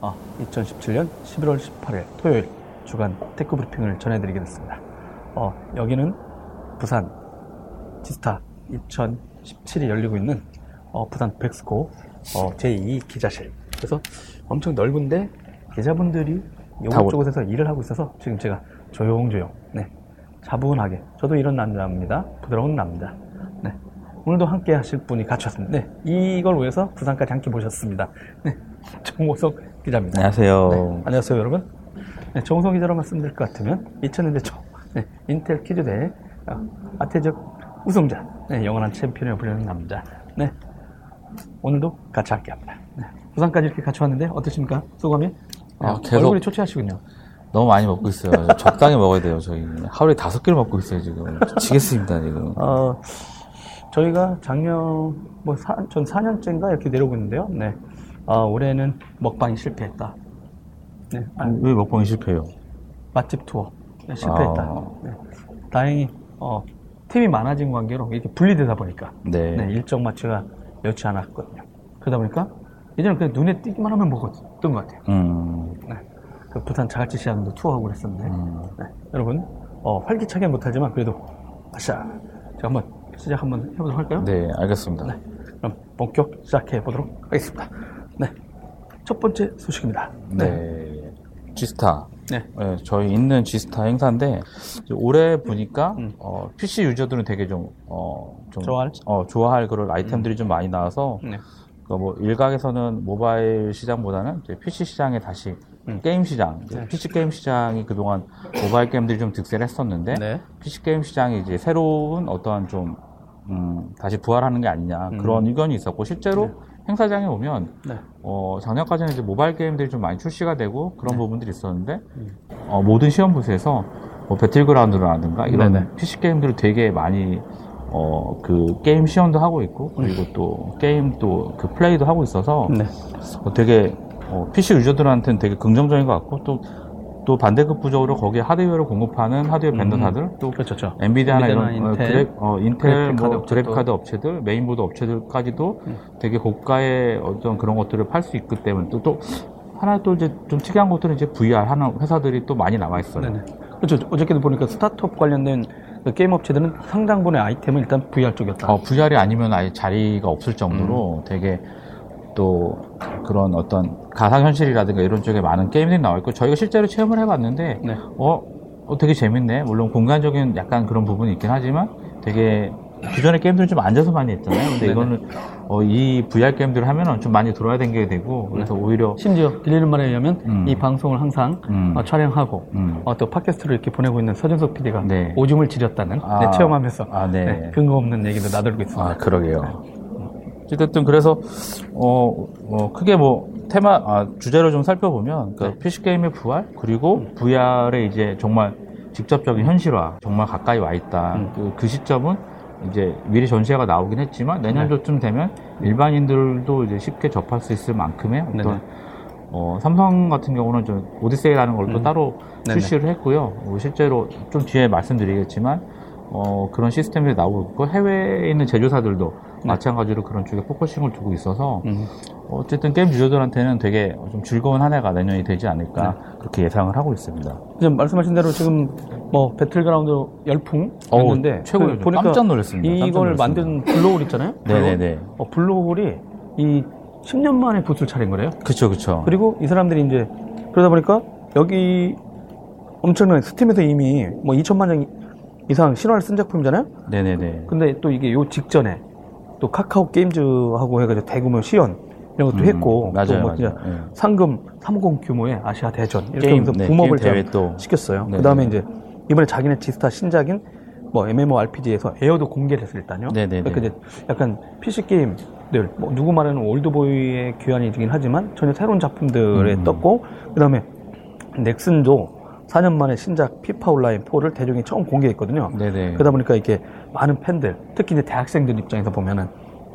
어, 2017년 11월 18일 토요일 주간 tech 브리핑을 전해드리겠습니다. 어, 여기는 부산 지스타 2017이 열리고 있는 어, 부산 벡스코 어, 제2 기자실. 그래서 엄청 넓은데 기자분들이 이쪽에서 일을 하고 있어서 지금 제가 조용조용, 네, 차분하게. 저도 이런 남자입니다. 부드러운 남자. 네. 오늘도 함께 하실 분이 같이 왔습니다. 네. 이걸 위해서 부산까지 함께 모셨습니다. 네. 정호석 기자입니다. 안녕하세요. 네, 안녕하세요, 여러분. 네, 정우성 기자로 말씀드릴 것 같으면 2000년대 초 네, 인텔 어, 아태적 우승자, 네, 영원한 챔피언에 불리는 남자. 네, 오늘도 같이 함께합니다. 네, 부산까지 이렇게 같이 왔는데 어떠십니까, 소감이? 아, 어, 계속- 얼굴이 초췌하시군요. 너무 많이 먹고 있어요. 적당히 먹어야 돼요, 저희. 하루에 다섯 개를 먹고 있어요, 지금. 지겠습니다, 지금. 어, 저희가 작년 뭐 사, 전 4년째인가 이렇게 내려오고 있는데요. 네, 어, 올해는 먹방이 실패했다. 네, 아, 왜 먹방이 실패해요? 맛집 투어 네, 실패했다. 아. 네. 다행히 어, 팀이 많아진 관계로 이렇게 분리되다 보니까 네. 네, 일정 마치가 여치 않았거든요. 그러다 보니까 예전에 그냥 눈에 띄기만 하면 먹었던 것 같아요. 음, 네. 그 부산 자갈치 시장도 투어하고 그랬었는데 음. 네. 여러분 어, 활기차게 못하지만 그래도 아샤 제가 한번 시작 한번 해보도록 할까요? 네, 알겠습니다. 네. 그럼 본격 시작해 보도록 하겠습니다. 네. 첫 번째 소식입니다. 네. G스타. 네. 네, 저희 있는 G스타 행사인데, 올해 보니까, 음. 어, PC 유저들은 되게 좀, 어, 좀, 좋아할? 어, 좋아할 그런 아이템들이 좀 많이 나와서, 네. 그러니까 뭐 일각에서는 모바일 시장보다는 PC 시장에 다시 음. 게임 시장, 네. PC 게임 시장이 그동안 모바일 게임들이 좀 득세를 했었는데 네. PC 게임 시장이 이제 새로운 어떠한 좀 음, 다시 부활하는 게 아니냐 음. 그런 의견이 있었고 실제로 행사장에 오면 네. 어, 작년까지는 이제 모바일 게임들이 좀 많이 출시가 되고 그런 네. 부분들이 있었는데 음. 어, 모든 시연 부스에서 뭐 배틀그라운드라든가 이런 네네. PC 게임들을 되게 많이 어, 그 게임 시연도 하고 있고 그리고 또 게임 또 그 플레이도 하고 있어서 네. 어, 되게 어, PC 유저들한테는 되게 긍정적인 것 같고 또 또 반대급부적으로 거기에 하드웨어를 공급하는 하드웨어 음. vendor사들 또 그렇죠. 그렇죠. 엔비디아나 이런 어, 인텔, 그래, 어, 인텔 그래픽 카드 뭐 업체도. 그래픽 카드 업체들 메인보드 업체들까지도 음. 되게 고가의 어떤 그런 것들을 팔 수 있기 때문에 또, 또 하나 또 이제 좀 특이한 것들은 이제 VR 하는 회사들이 또 많이 나와 있어요. 네네. 그렇죠. 어저께도 보니까 스타트업 관련된 그 게임 업체들은 상당 부분의 아이템은 일단 VR 쪽이었다. 어, VR이 아니면 아예 자리가 없을 음. 정도로 되게 또 그런 어떤 가상현실이라든가 이런 쪽에 많은 게임들이 나와 있고 저희가 실제로 체험을 해봤는데 네. 어, 어, 되게 재밌네. 물론 공간적인 약간 그런 부분이 있긴 하지만 되게 기존의 게임들은 좀 앉아서 많이 했잖아요. 근데 네네. 이거는 어, 이 VR 게임들을 하면은 좀 많이 돌아야 되게 되고 그래서 오히려 심지어 들리는 말에 의하면 음. 이 방송을 항상 음. 어, 촬영하고 음. 어, 또 팟캐스트를 이렇게 보내고 있는 서준석 PD가 네. 오줌을 지렸다는 아. 네, 체험하면서 아, 네. 네, 근거 없는 얘기도 나돌고 있습니다. 아, 그러게요. 어쨌든 그래서 어, 어, 크게 뭐 테마 아, 주제로 좀 살펴보면 그 네. PC 게임의 부활 그리고 VR의 이제 정말 직접적인 현실화 정말 가까이 와 있다. 음. 그, 그 시점은 이제 미리 전시회가 나오긴 했지만 네. 내년도쯤 되면 일반인들도 이제 쉽게 접할 수 있을 만큼의 어떤 네네. 어, 삼성 같은 경우는 좀 오디세이라는 걸또 음. 따로 네네. 출시를 했고요. 뭐 실제로 좀 뒤에 말씀드리겠지만 어, 그런 시스템들이 나오고 있고 해외에 있는 제조사들도 네. 마찬가지로 그런 쪽에 focusing을 두고 있어서 음. 어쨌든 게임 유저들한테는 되게 좀 즐거운 한 해가 내년이 되지 않을까 네. 그렇게 예상을 하고 있습니다. 이제 말씀하신 대로 지금 뭐 배틀그라운드 열풍이었는데 어우, 최고예요. 그 보니까 깜짝 놀랐습니다. 깜짝 이걸 놀랐습니다. 만든 블루홀 있잖아요. 네네네. 어, 블루홀이 이 10년 만에 부스를 차린 거래요. 그쵸 그쵸. 그리고 이 사람들이 이제 그러다 보니까 여기 엄청난 스팀에서 이미 뭐 2천만 장 이상 신화를 쓴 작품이잖아요. 네네네. 근데 또 이게 요 직전에 또 카카오 게임즈하고 해가지고 대규모 시연 이런 것도 음, 했고 맞아요, 또뭐 맞아요. 예. 상금 350 규모의 아시아 대전 이렇게 게임, 하면서 네, boom-up을 게임 또. 시켰어요. 네, 그 다음에 네. 이제 이번에 자기네 지스타 신작인 뭐 MMORPG에서 에어도 공개를 했을 일단요. 네, 네, 그러니까 네. 이제 약간 PC 게임들 뭐 누구 말하는 old boy의 귀환이긴 하지만 전혀 새로운 작품들에 음. 떴고 그다음에 넥슨도 4년 만에 신작 피파 온라인 4를 대중이 처음 공개했거든요. 네네. 그러다 보니까 이게 많은 팬들, 특히 이제 대학생들 입장에서 보면은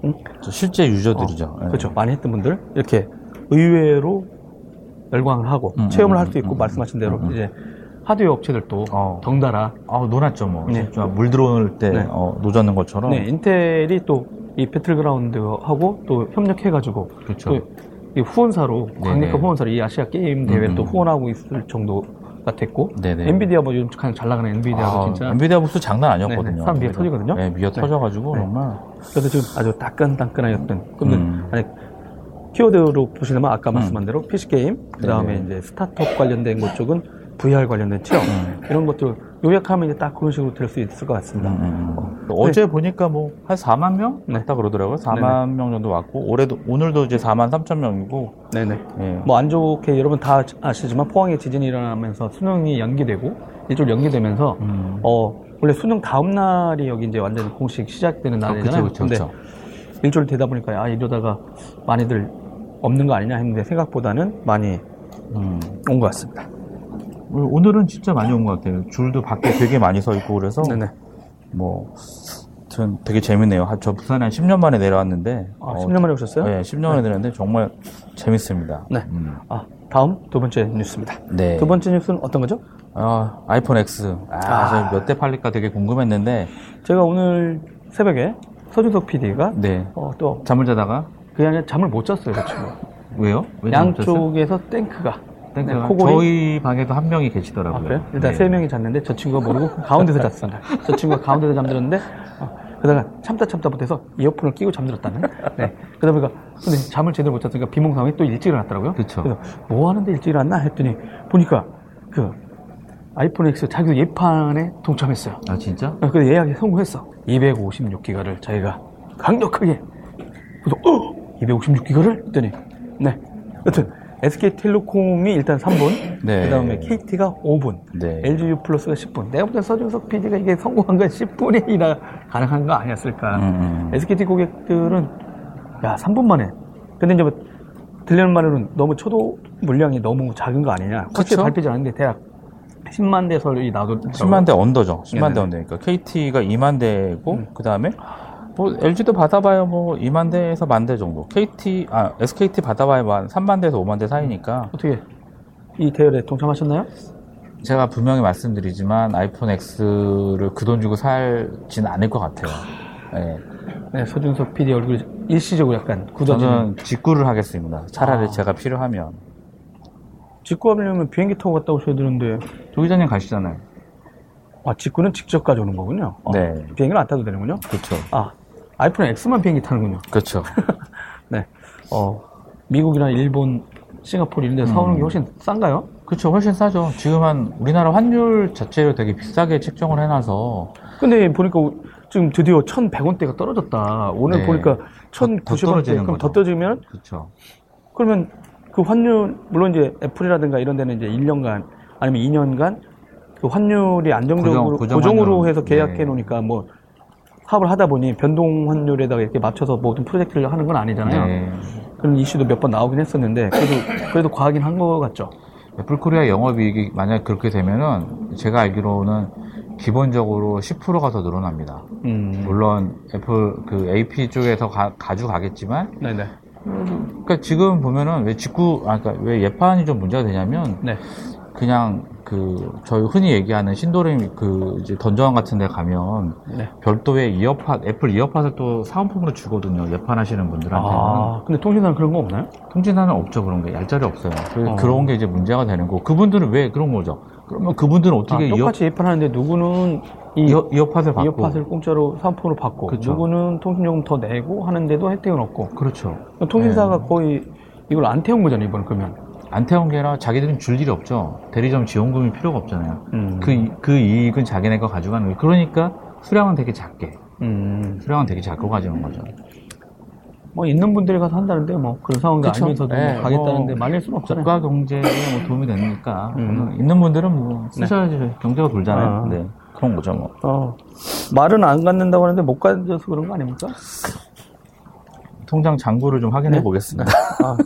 응? 저 실제 유저들이죠. 어, 예. 그렇죠. 많이 했던 분들 이렇게 의외로 열광을 하고 음, 체험을 음, 할수 있고 음, 말씀하신 대로 음, 음. 이제 하드웨어 업체들도 어. 덩달아 아 놀았죠 뭐. 네. 물 들어올 때 네. 어, 노젓는 것처럼. 네, 인텔이 또 이 배틀그라운드하고 또 협력해가지고 그렇죠. 또이 후원사로 네네. 후원사로 이 아시아 게임 대회 음, 또 음. 후원하고 있을 정도 가 됐고 네네. 엔비디아 뭐 요즘 가장 잘 나가는 엔비디아가 아, 진짜 엔비디아 부스 장난 아니었거든요. 네, 네. 사람 미어 터지거든요. 네, 미어 네. 터져가지고 네. 정말. 그래서 지금 아주 따끈따끈하였던 근데 음. 아니 키워드로 보시면 아까 말씀한 대로 PC 게임 그 다음에. 이제 스타트업 관련된 것 쪽은 VR 관련된 체험 음. 이런 것들 요약하면 이제 딱 그런 식으로 될 수 있을 것 같습니다. 음, 음. 어제 보니까 뭐 한 4만 명 네. 왔다 그러더라고요. 4만 명 정도 왔고 올해도 오늘도 이제 4만 3천 명이고. 네네. 예. 뭐안 좋게 여러분 다 아시지만 포항에 지진이 일어나면서 수능이 연기되고 일주일 연기되면서 음. 어 원래 수능 다음 날이 여기 이제 완전 공식 시작되는 아, 날이잖아요. 그쵸, 그쵸, 그쵸. 일주일 되다 보니까 아 이러다가 많이들 없는 거 아니냐 했는데 생각보다는 많이 음. 온것 같습니다. 오늘은 진짜 많이 온 것 같아요. 줄도 밖에 되게 많이 서 있고 그래서 네네. 뭐, 전 되게 재밌네요. 한- 저 부산에 한 10년 만에 내려왔는데. 아, 어, 10년 만에 오셨어요? 네, 10년 만에 내려왔는데 정말 재밌습니다. 네. 음. 아, 다음 두 번째 뉴스입니다. 네. 두 번째 뉴스는 어떤 거죠? 아, 아이폰 X. 아, 아. 몇대 팔릴까 되게 궁금했는데, 제가 오늘 새벽에 서준석 PD가 네. 어, 또 잠을 자다가, 그게 아니라 잠을 못 잤어요, 그 친구. 왜요? 양쪽에서 땡크가. 네, 코골이. 저희 방에도 한 명이 계시더라고요. 아, 그래요? 일단 네. 세 명이 잤는데 저 친구가 모르고 가운데서 잤습니다. 저 친구가 가운데서 잠들었는데, 어, 그러다가 참다 참다 못해서 이어폰을 끼고 잠들었다는. 네. 그러다 보니까, 근데 잠을 제대로 못 잤으니까 비몽사몽에 또 일찍 일어났더라고요. 그쵸. 그래서 뭐 하는데 일찍 일어났나 했더니, 보니까 그 아이폰 X 자기도 예판에 동참했어요. 아, 진짜? 어, 그래서 예약에 성공했어. 256기가를 자기가 강력하게. 그래서, 어! 256기가를? 했더니, 네. 여튼, SK텔레콤이 일단 3분, 네. 그 다음에 KT가 5분, 네. LGU 플러스가 10분. 내가 볼땐 서준석 PD가 이게 성공한 건 10분이나 가능한 거 아니었을까. 음, 음. SKT 고객들은, 야, 3분 만에. 근데 이제 뭐, 들리는 말로는 너무 초도 물량이 너무 작은 거 아니냐. 그쵸? 발표지 않았는데 대략 10만 대 설이 나도 10만 대 언더죠. 10만 네네. 대 언더니까. KT가 2만 대고, 음. 그 다음에, 뭐, LG도 받아봐요. 뭐, 2만 대에서 만 대 정도. KT, 아, SKT 받아봐야 한 3만 대에서 5만 대 사이니까. 어떻게 이 대열에 동참하셨나요? 제가 분명히 말씀드리지만, 아이폰 X를 그 돈 주고 살지는 않을 것 같아요. 예. 네, 서준석 PD 얼굴이 일시적으로 약간 굳어지는. 저는 직구를 하겠습니다. 차라리 아. 제가 필요하면. 직구하려면 비행기 타고 갔다 오셔야 되는데, 조 기자님 가시잖아요. 아, 직구는 직접 가져오는 거군요. 아, 네. 비행기를 안 타도 되는군요. 그렇죠. 아, 아이폰 X만 비행기 타는군요. 그렇죠. 네. 어, 미국이나 일본, 싱가포르 이런 데 사오는 음. 게 훨씬 싼가요? 그렇죠. 훨씬 싸죠. 지금 한 우리나라 환율 자체를 되게 비싸게 책정을 해놔서 근데 보니까 우- 지금 드디어 1,100원대가 떨어졌다. 오늘 네. 보니까 더 1,090원대. 떨어지는 그럼 더. 떨어지면, 그렇죠. 그러면 그 환율, 물론 이제 애플이라든가 이런 데는 이제 1년간 아니면 2년간 그 환율이 안정적으로 고정- 으로. 해서 계약해 네. 놓으니까 뭐 사업을 하다 보니 변동 환율에다가 이렇게 맞춰서 모든 프로젝트를 하는 건 아니잖아요. 네. 그런 이슈도 몇 번 나오긴 했었는데 그래도 그래도 과하긴 한 것 같죠. 애플 코리아 영업이익이 만약 그렇게 되면은 제가 알기로는 기본적으로 10%가 더 늘어납니다. 음. 물론 애플 그 AP 쪽에서 가, 져가겠지만 네네. 그러니까 지금 보면은 왜 직구 아 그러니까 왜 예판이 좀 문제가 되냐면 네. 그냥 그 저희 흔히 얘기하는 신도림 그 이제 던전 같은 데 가면 네. 별도의 이어팟 애플 이어팟을 또 사은품으로 주거든요. 예판하시는 분들한테는. 아, 근데 통신사는 그런 거 없나요? 통신사는 없죠 그런 게 얄짤이 없어요. 어. 그런 게 이제 문제가 되는 거. 그분들은 왜 그런 거죠? 그러면 그분들은 아, 어떻게 이어, 똑같이 예판하는데 누구는 이 이어, 이어팟을 받고 이어팟을 공짜로 사은품으로 받고 그쵸. 누구는 통신요금 더 내고 하는데도 혜택은 없고 그렇죠. 통신사가 네. 거의 이걸 안 태운 거잖아요 이번 그러면 안 태운 게 아니라 자기들은 줄 일이 없죠. 대리점 지원금이 필요가 없잖아요. 음. 그, 이- 그 이익은 자기네가 가져가는 거예요. 그러니까 수량은 되게 작게, 음. 수량은 되게 작고 가져오는 거죠. 뭐 있는 분들이 가서 한다는데 뭐 그런 상황도 그쵸. 알면서도 네, 뭐 가겠다는데 뭐 말릴 수는 없잖아요 국가 경제에 뭐 도움이 되니까 음. 저는 있는 분들은 뭐 쓰셔야지 경제가 돌잖아요. 아. 네. 그런 거죠 뭐. 어, 말은 안 갖는다고 하는데 못 가져서 그런 거 아닙니까? 통장 잔고를 좀 확인해 네? 보겠습니다. 아,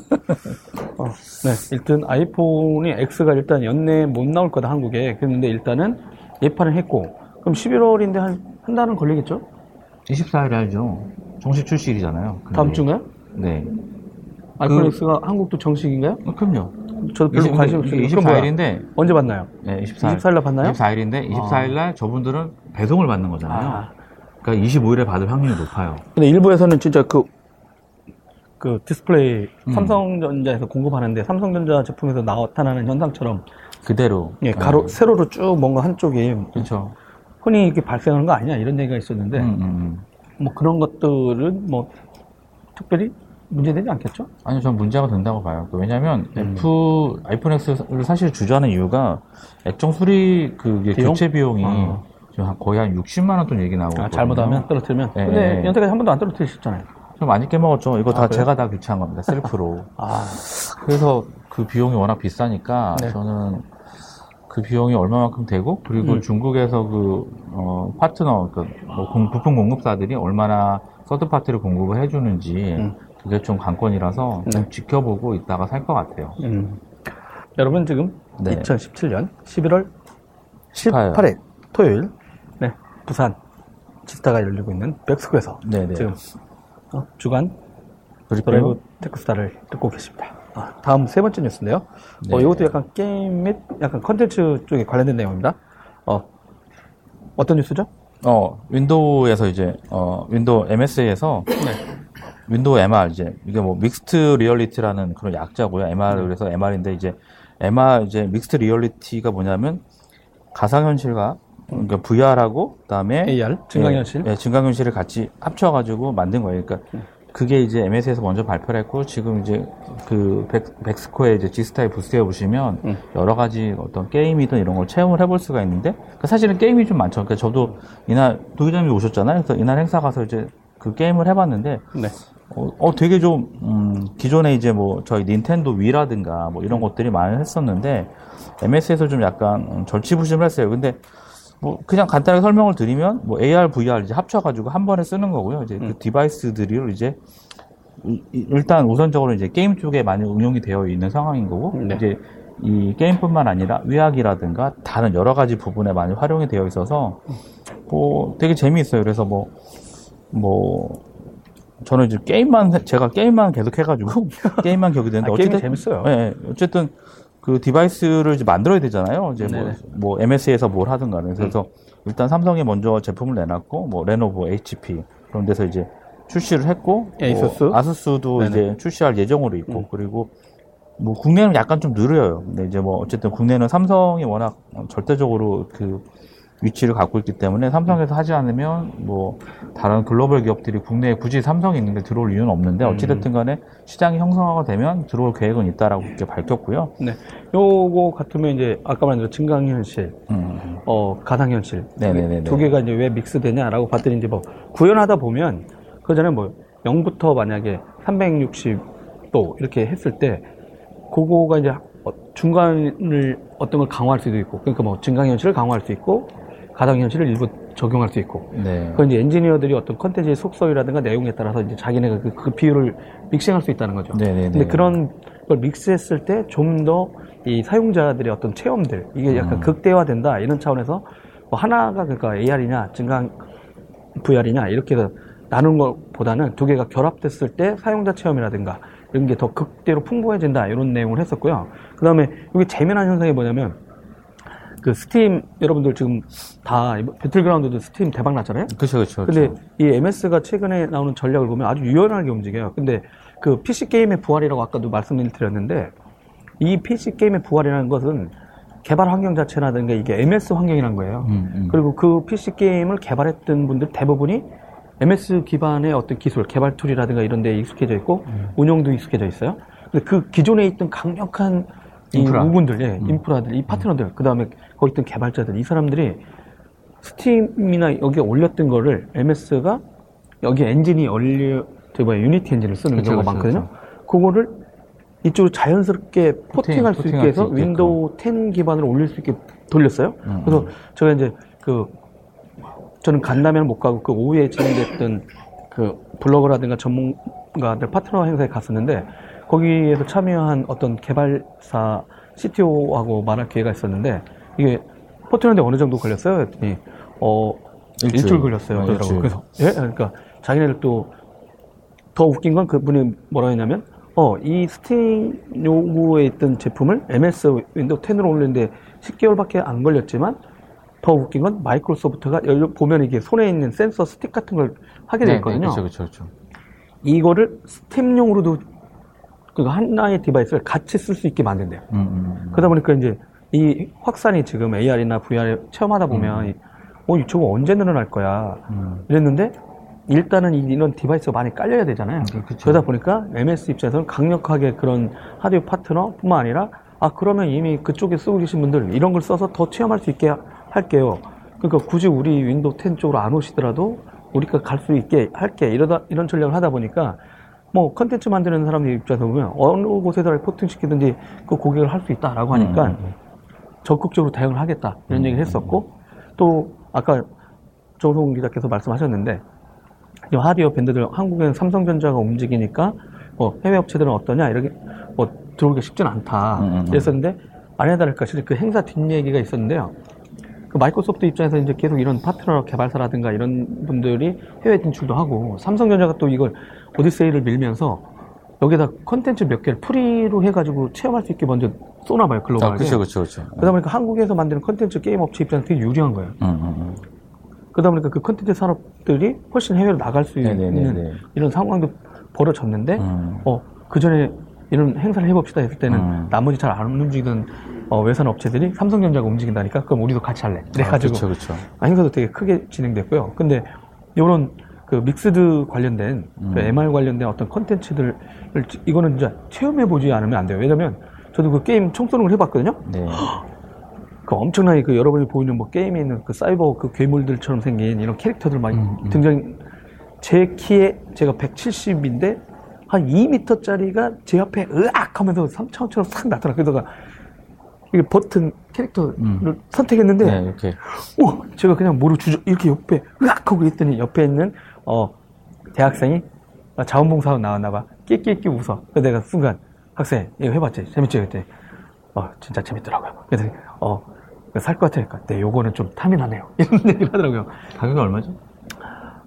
어, 네. 일단 아이폰이 X가 일단 연내에 못 나올 거다 한국에. 그런데 일단은 예판을 했고 그럼 11월인데 한, 한 달은 걸리겠죠? 24일에 알죠. 정식 출시일이잖아요. 근데- 다음 주인가요? 네. 아이폰 그- X가 한국도 정식인가요? 어, 그럼요. 저도 별로 관심 없어요. 그럼 뭐야? 24일인데, 언제 봤나요? 네, 24일. 24일 날 봤나요? 24일인데, 24일날 저분들은 배송을 받는 거잖아요. 아. 그러니까 25일에 받을 확률이 높아요. 근데 일부에서는 진짜 그 그 디스플레이 음. 삼성전자에서 공급하는데 삼성전자 제품에서 나타나는 현상처럼 그대로. 예, 가로 네. 세로로 쭉 뭔가 한쪽이 그렇죠. 흔히 이렇게 발생하는 거 아니냐 이런 얘기가 있었는데 음, 음, 음. 뭐 그런 것들은 뭐 특별히 문제되지 않겠죠? 아니요, 전 문제가 된다고 봐요. 그 왜냐면 음. F 아이폰 X를 사실 주저하는 이유가 액정 수리 그 비용? 교체 비용이 어. 지금 한- 거의 한 60만 원 돈 얘기 나오고 아. 잘못하면 떨어뜨리면. 네, 근데 네. 연세까지 한 번도 안 떨어뜨리셨잖아요. 좀 많이 깨먹었죠. 이거 다 아, 그래요? 제가 다 교체한 겁니다. 셀프로. 아, 그래서 그 비용이 워낙 비싸니까 네. 저는 그 비용이 얼마만큼 되고 그리고 음. 중국에서 그 어, 파트너 그뭐 공- 부품 공급사들이 얼마나 서드 파트를 공급을 해주는지 음. 그게 좀 관건이라서 네. 좀 지켜보고 있다가 살 것 같아요. 음. 여러분 지금 네. 2017년 11월 18일. 18일 토요일 네, 부산 지스타가 열리고 있는 벡스코에서 네네. 지금 어, 주간 그리고 드라이브 테크수다를 듣고 계십니다. 아, 다음 세 번째 뉴스인데요. 어, 네. 이것도 약간 게임 및 약간 컨텐츠 쪽에 관련된 내용입니다. 어, 어떤 뉴스죠? 어 윈도우에서 이제 어 윈도우 MS에서 윈도우 MR 이제 이게 뭐 mixed reality라는 그런 약자고요. MR 그래서 MR인데 이제 MR 이제 mixed reality가 뭐냐면 가상현실과 그러니까 VR하고 그다음에 AR, 증강현실. 예, 예, 증강현실을 같이 합쳐가지고 만든 거예요. 그러니까 그게 이제 MS에서 먼저 발표를 했고 지금 이제 그 벡, 벡스코의 이제 지스타의 부스에 보시면 음. 여러 가지 어떤 게임이든 이런 걸 체험을 해볼 수가 있는데 그 사실은 게임이 좀 많죠. 그러니까 저도 이날 도기자님이 오셨잖아요. 그래서 이날 행사 가서 이제 그 게임을 해봤는데 네. 어, 어, 되게 좀, 음, 기존에 이제 뭐, 저희 닌텐도 위라든가 뭐 이런 것들이 많이 했었는데, MS에서 좀 약간 음, 절치부심을 했어요. 근데, 뭐, 그냥 간단하게 설명을 드리면, 뭐, AR, VR 이제 합쳐가지고 한 번에 쓰는 거고요. 이제 그 디바이스들을 이제, 이- 이- 일단 우선적으로 이제 게임 쪽에 많이 응용이 되어 있는 상황인 거고, 네. 이제 이 게임뿐만 아니라 의학이라든가 다른 여러 가지 부분에 많이 활용이 되어 있어서, 뭐, 되게 재미있어요. 그래서 뭐, 뭐, 저는 이제 게임만 해- 제가 게임만 계속 해가지고 게임만 얘기 되는데 아, 어쨌든 재밌어요. 예, 예. 어쨌든 그 device를 이제 만들어야 되잖아요. 이제 뭐. 뭐 MS에서 뭘 하든 간에 그래서 일단 삼성이 먼저 제품을 내놨고 뭐 레노버, HP 그런 데서 이제 출시를 했고 에이수스? 뭐 아수스도 네네. 이제 출시할 예정으로 있고 그리고 뭐 국내는 약간 좀 느려요. 근데 이제 뭐 어쨌든 국내는 삼성이 워낙 절대적으로 그 위치를 갖고 있기 때문에 삼성에서 하지 않으면 뭐 다른 글로벌 기업들이 국내에 굳이 삼성이 있는 게 들어올 이유는 없는데 어찌됐든 간에 시장이 형성화가 되면 들어올 계획은 있다라고 이렇게 밝혔고요. 네. 요거 같으면 이제 아까 말한 대로 증강현실, 음. 어, 가상현실. 네네네네. 두 개가 이제 왜 믹스되냐라고 봤더니 이제 뭐 구현하다 보면 그 전에 뭐 0부터 만약에 360도 이렇게 했을 때 그거가 이제 어, 중간을 어떤 걸 강화할 수도 있고 그러니까 뭐 증강현실을 강화할 수 있고 가상 현실을 일부 적용할 수 있고 네. 그건 이제 엔지니어들이 어떤 컨텐츠의 속성이라든가 내용에 따라서 이제 자기네가 그, 그 비율을 믹싱할 수 있다는 거죠. 네네네. 근데 그런 걸 믹스했을 때 좀 더 이 사용자들의 어떤 체험들 이게 약간 음. 극대화된다 이런 차원에서 뭐 하나가 그러니까 AR이냐 증강 VR이냐 이렇게 해서 나누는 것보다는 두 개가 결합됐을 때 사용자 체험이라든가 이런 게 더 극대로 풍부해진다 이런 내용을 했었고요. 그 다음에 이게 재미난 현상이 뭐냐면 그 스팀 여러분들 지금 다 배틀그라운드도 스팀 대박 났잖아요. 그렇죠, 그렇죠. 근데 이 MS가 최근에 나오는 전략을 보면 아주 유연하게 움직여요. 근데 그 PC 게임의 부활이라고 아까도 말씀을 드렸는데 이 PC 게임의 부활이라는 것은 개발 환경 자체라든가 이게 MS 환경이란 거예요. 음, 음. 그리고 그 PC 게임을 개발했던 분들 대부분이 MS 기반의 어떤 기술, 개발 tool이라든가 이런 데에 익숙해져 있고 음. 운영도 익숙해져 있어요. 근데 그 기존에 있던 강력한 이 인프라. 음. 우분들, 예, 인프라들, 이 파트너들, 그 다음에 거기 있던 개발자들, 이 사람들이 스팀이나 여기에 올렸던 거를 MS가 여기 엔진이 얼려, 저 뭐야, 유니티 엔진을 쓰는 그쵸, 경우가 그쵸, 많거든요. 그거를 이쪽으로 자연스럽게 porting할 수 있게 porting할 해서 수. 윈도우 10 기반으로 올릴 수 있게 돌렸어요. 음, 그래서 제가 이제 그 저는 간담회를 못 가고 그 오후에 진행됐던 그 블로거라든가 전문가들 파트너 행사에 갔었는데 거기에서 참여한 어떤 개발사 CTO하고 말할 기회가 있었는데 이게 porting하는데 어느 정도 걸렸어요? 했더니 어 일주일. 일주일, 걸렸어요. 어, 그러더라고요. 일주일. 그래서 예, 그러니까 자기네들 또 더 웃긴 건 그분이 뭐라 했냐면, 어, 이 스팀용에 있던 제품을 MS 윈도우 10으로 올리는데 10개월밖에 안 걸렸지만, 더 웃긴 건 마이크로소프트가 여기 보면 이게 손에 있는 센서 스틱 같은 걸 하게 돼 있거든요. 그렇죠, 그렇죠, 그렇죠. 이거를 스팀용으로도 그 하나의 device를 같이 쓸 수 있게 만든대요. 음, 음, 음. 그러다 보니까 이제 이 확산이 지금 AR이나 VR에 체험하다 보면 어 저거 언제 늘어날 거야 음. 이랬는데 일단은 이- 이런 디바이스가 많이 깔려야 되잖아요. 그렇죠. 그러다 보니까 MS 입장에서는 강력하게 그런 하드웨어 파트너뿐만 아니라 아 그러면 이미 그쪽에 쓰고 계신 분들 이런 걸 써서 더 체험할 수 있게 할게요. 그러니까 굳이 우리 윈도우 10 쪽으로 안 오시더라도 우리가 갈 수 있게 할게 이러다 이런 전략을 하다 보니까 뭐 컨텐츠 만드는 사람들 입장에서 보면 어느 곳에다 포팅 시키든지 그 고객을 할 수 있다라고 하니까 음, 음, 적극적으로 대응을 하겠다. 이런 얘기를 했었고 또 아까 정성 기자께서 말씀하셨는데 이 하드웨어 밴드들 한국에는 삼성전자가 움직이니까 뭐 해외 업체들은 어떠냐 이렇게 뭐 들어오기가 쉽진 않다. 음, 음, 음. 그랬었는데 아니나 다를까 실은 그 행사 뒷얘기가 있었는데요. 그 마이크로소프트 입장에서 이제 계속 이런 파트너 개발사라든가 이런 분들이 해외 진출도 하고 삼성전자가 또 이걸 오디세이를 밀면서 여기다 컨텐츠 몇 개를 프리로 해가지고 체험할 수 있게 먼저 쏘나 봐요 아, 글로벌하게 그쵸, 그쵸, 그쵸. 그러다 보니까 한국에서 만드는 컨텐츠 게임 업체 입장에서 되게 유리한 거예요. 음, 음, 음. 그러다 보니까 그 컨텐츠 산업들이 훨씬 해외로 나갈 수 네네네네. 있는 이런 상황도 벌어졌는데, 음. 어, 그 전에 이런 행사를 해봅시다 했을 때는 음. 나머지 잘 안 움직이던 어, 외산 업체들이 삼성전자가 움직인다니까 그럼 우리도 같이 할래. 그래가지고 아, 그쵸, 그쵸. 아, 행사도 되게 크게 진행됐고요. 근데 이런 그 믹스드 관련된 그 음. MR 관련된 어떤 컨텐츠들을 지- 이거는 진짜 체험해 보지 않으면 안 돼요. 왜냐면 저도 그 게임 총 쏘는 걸 해봤거든요. 네. 그 엄청나게 그 여러분이 보이는 뭐 게임에 있는 그 사이버 그 괴물들처럼 생긴 이런 캐릭터들 많이 음, 음. 등장 제 키에 제가 170인데 한 2m짜리가 제 앞에 으악 하면서 삼차원처럼 싹 나타나 그러다가 이게 버튼 캐릭터를 음. 선택했는데 네, 이렇게. 오 제가 그냥 모르 주저 이렇게 옆에 으악 하고 있더니 옆에 있는 어 대학생이 아, 자원봉사원 나왔나 봐. 끼끼끼 웃어. 그래서 내가 순간 학생 이거 해봤지? 재밌지? 그랬더니 어 진짜 재밌더라고요. 그래서 어 살 것 같으니까 네 요거는 좀 탐이 나네요. 이런 얘기를 하더라고요. 가격이 얼마죠?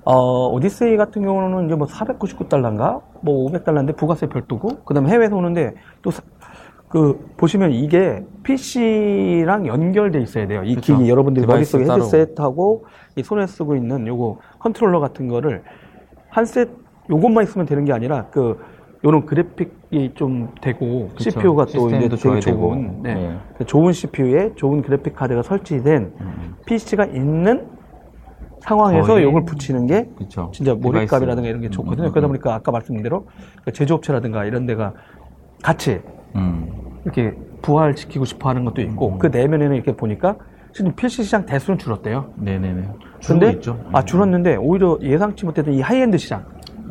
어, 오디세이 같은 경우는 이제 뭐 499달러인가? 뭐 500달러인데 부가세 별도고, 그 다음에 해외에서 오는데 또, 사- 그, 보시면 이게 PC랑 연결돼 있어야 돼요. 이 그쵸. 기기, 여러분들이 머릿속에. 헤드셋하고 이 손에 쓰고 있는 요거 컨트롤러 같은 거를 한 셋, 요것만 있으면 되는 게 아니라 그, 요런 그래픽이 좀 되고, 그쵸. CPU가 또 이제 되게. 좋은, 네. 네. 그 좋은 CPU에 좋은 그래픽 카드가 설치된 음. PC가 있는 상황에서 요걸 붙이는 게 그쵸. 진짜 몰입감이라든가. 이런 게 음, 좋거든요. 음, 그러다 음. 보니까 아까 말씀드린 대로 그 제조업체라든가 이런 데가 같이 음. 이렇게 부활시키고 싶어 하는 것도 있고 그 내면에는 이렇게 보니까 지금 PC 시장 대수는 줄었대요. 네네네. 근데 있죠. 아 줄었는데 오히려 예상치 못했던 이 하이엔드 시장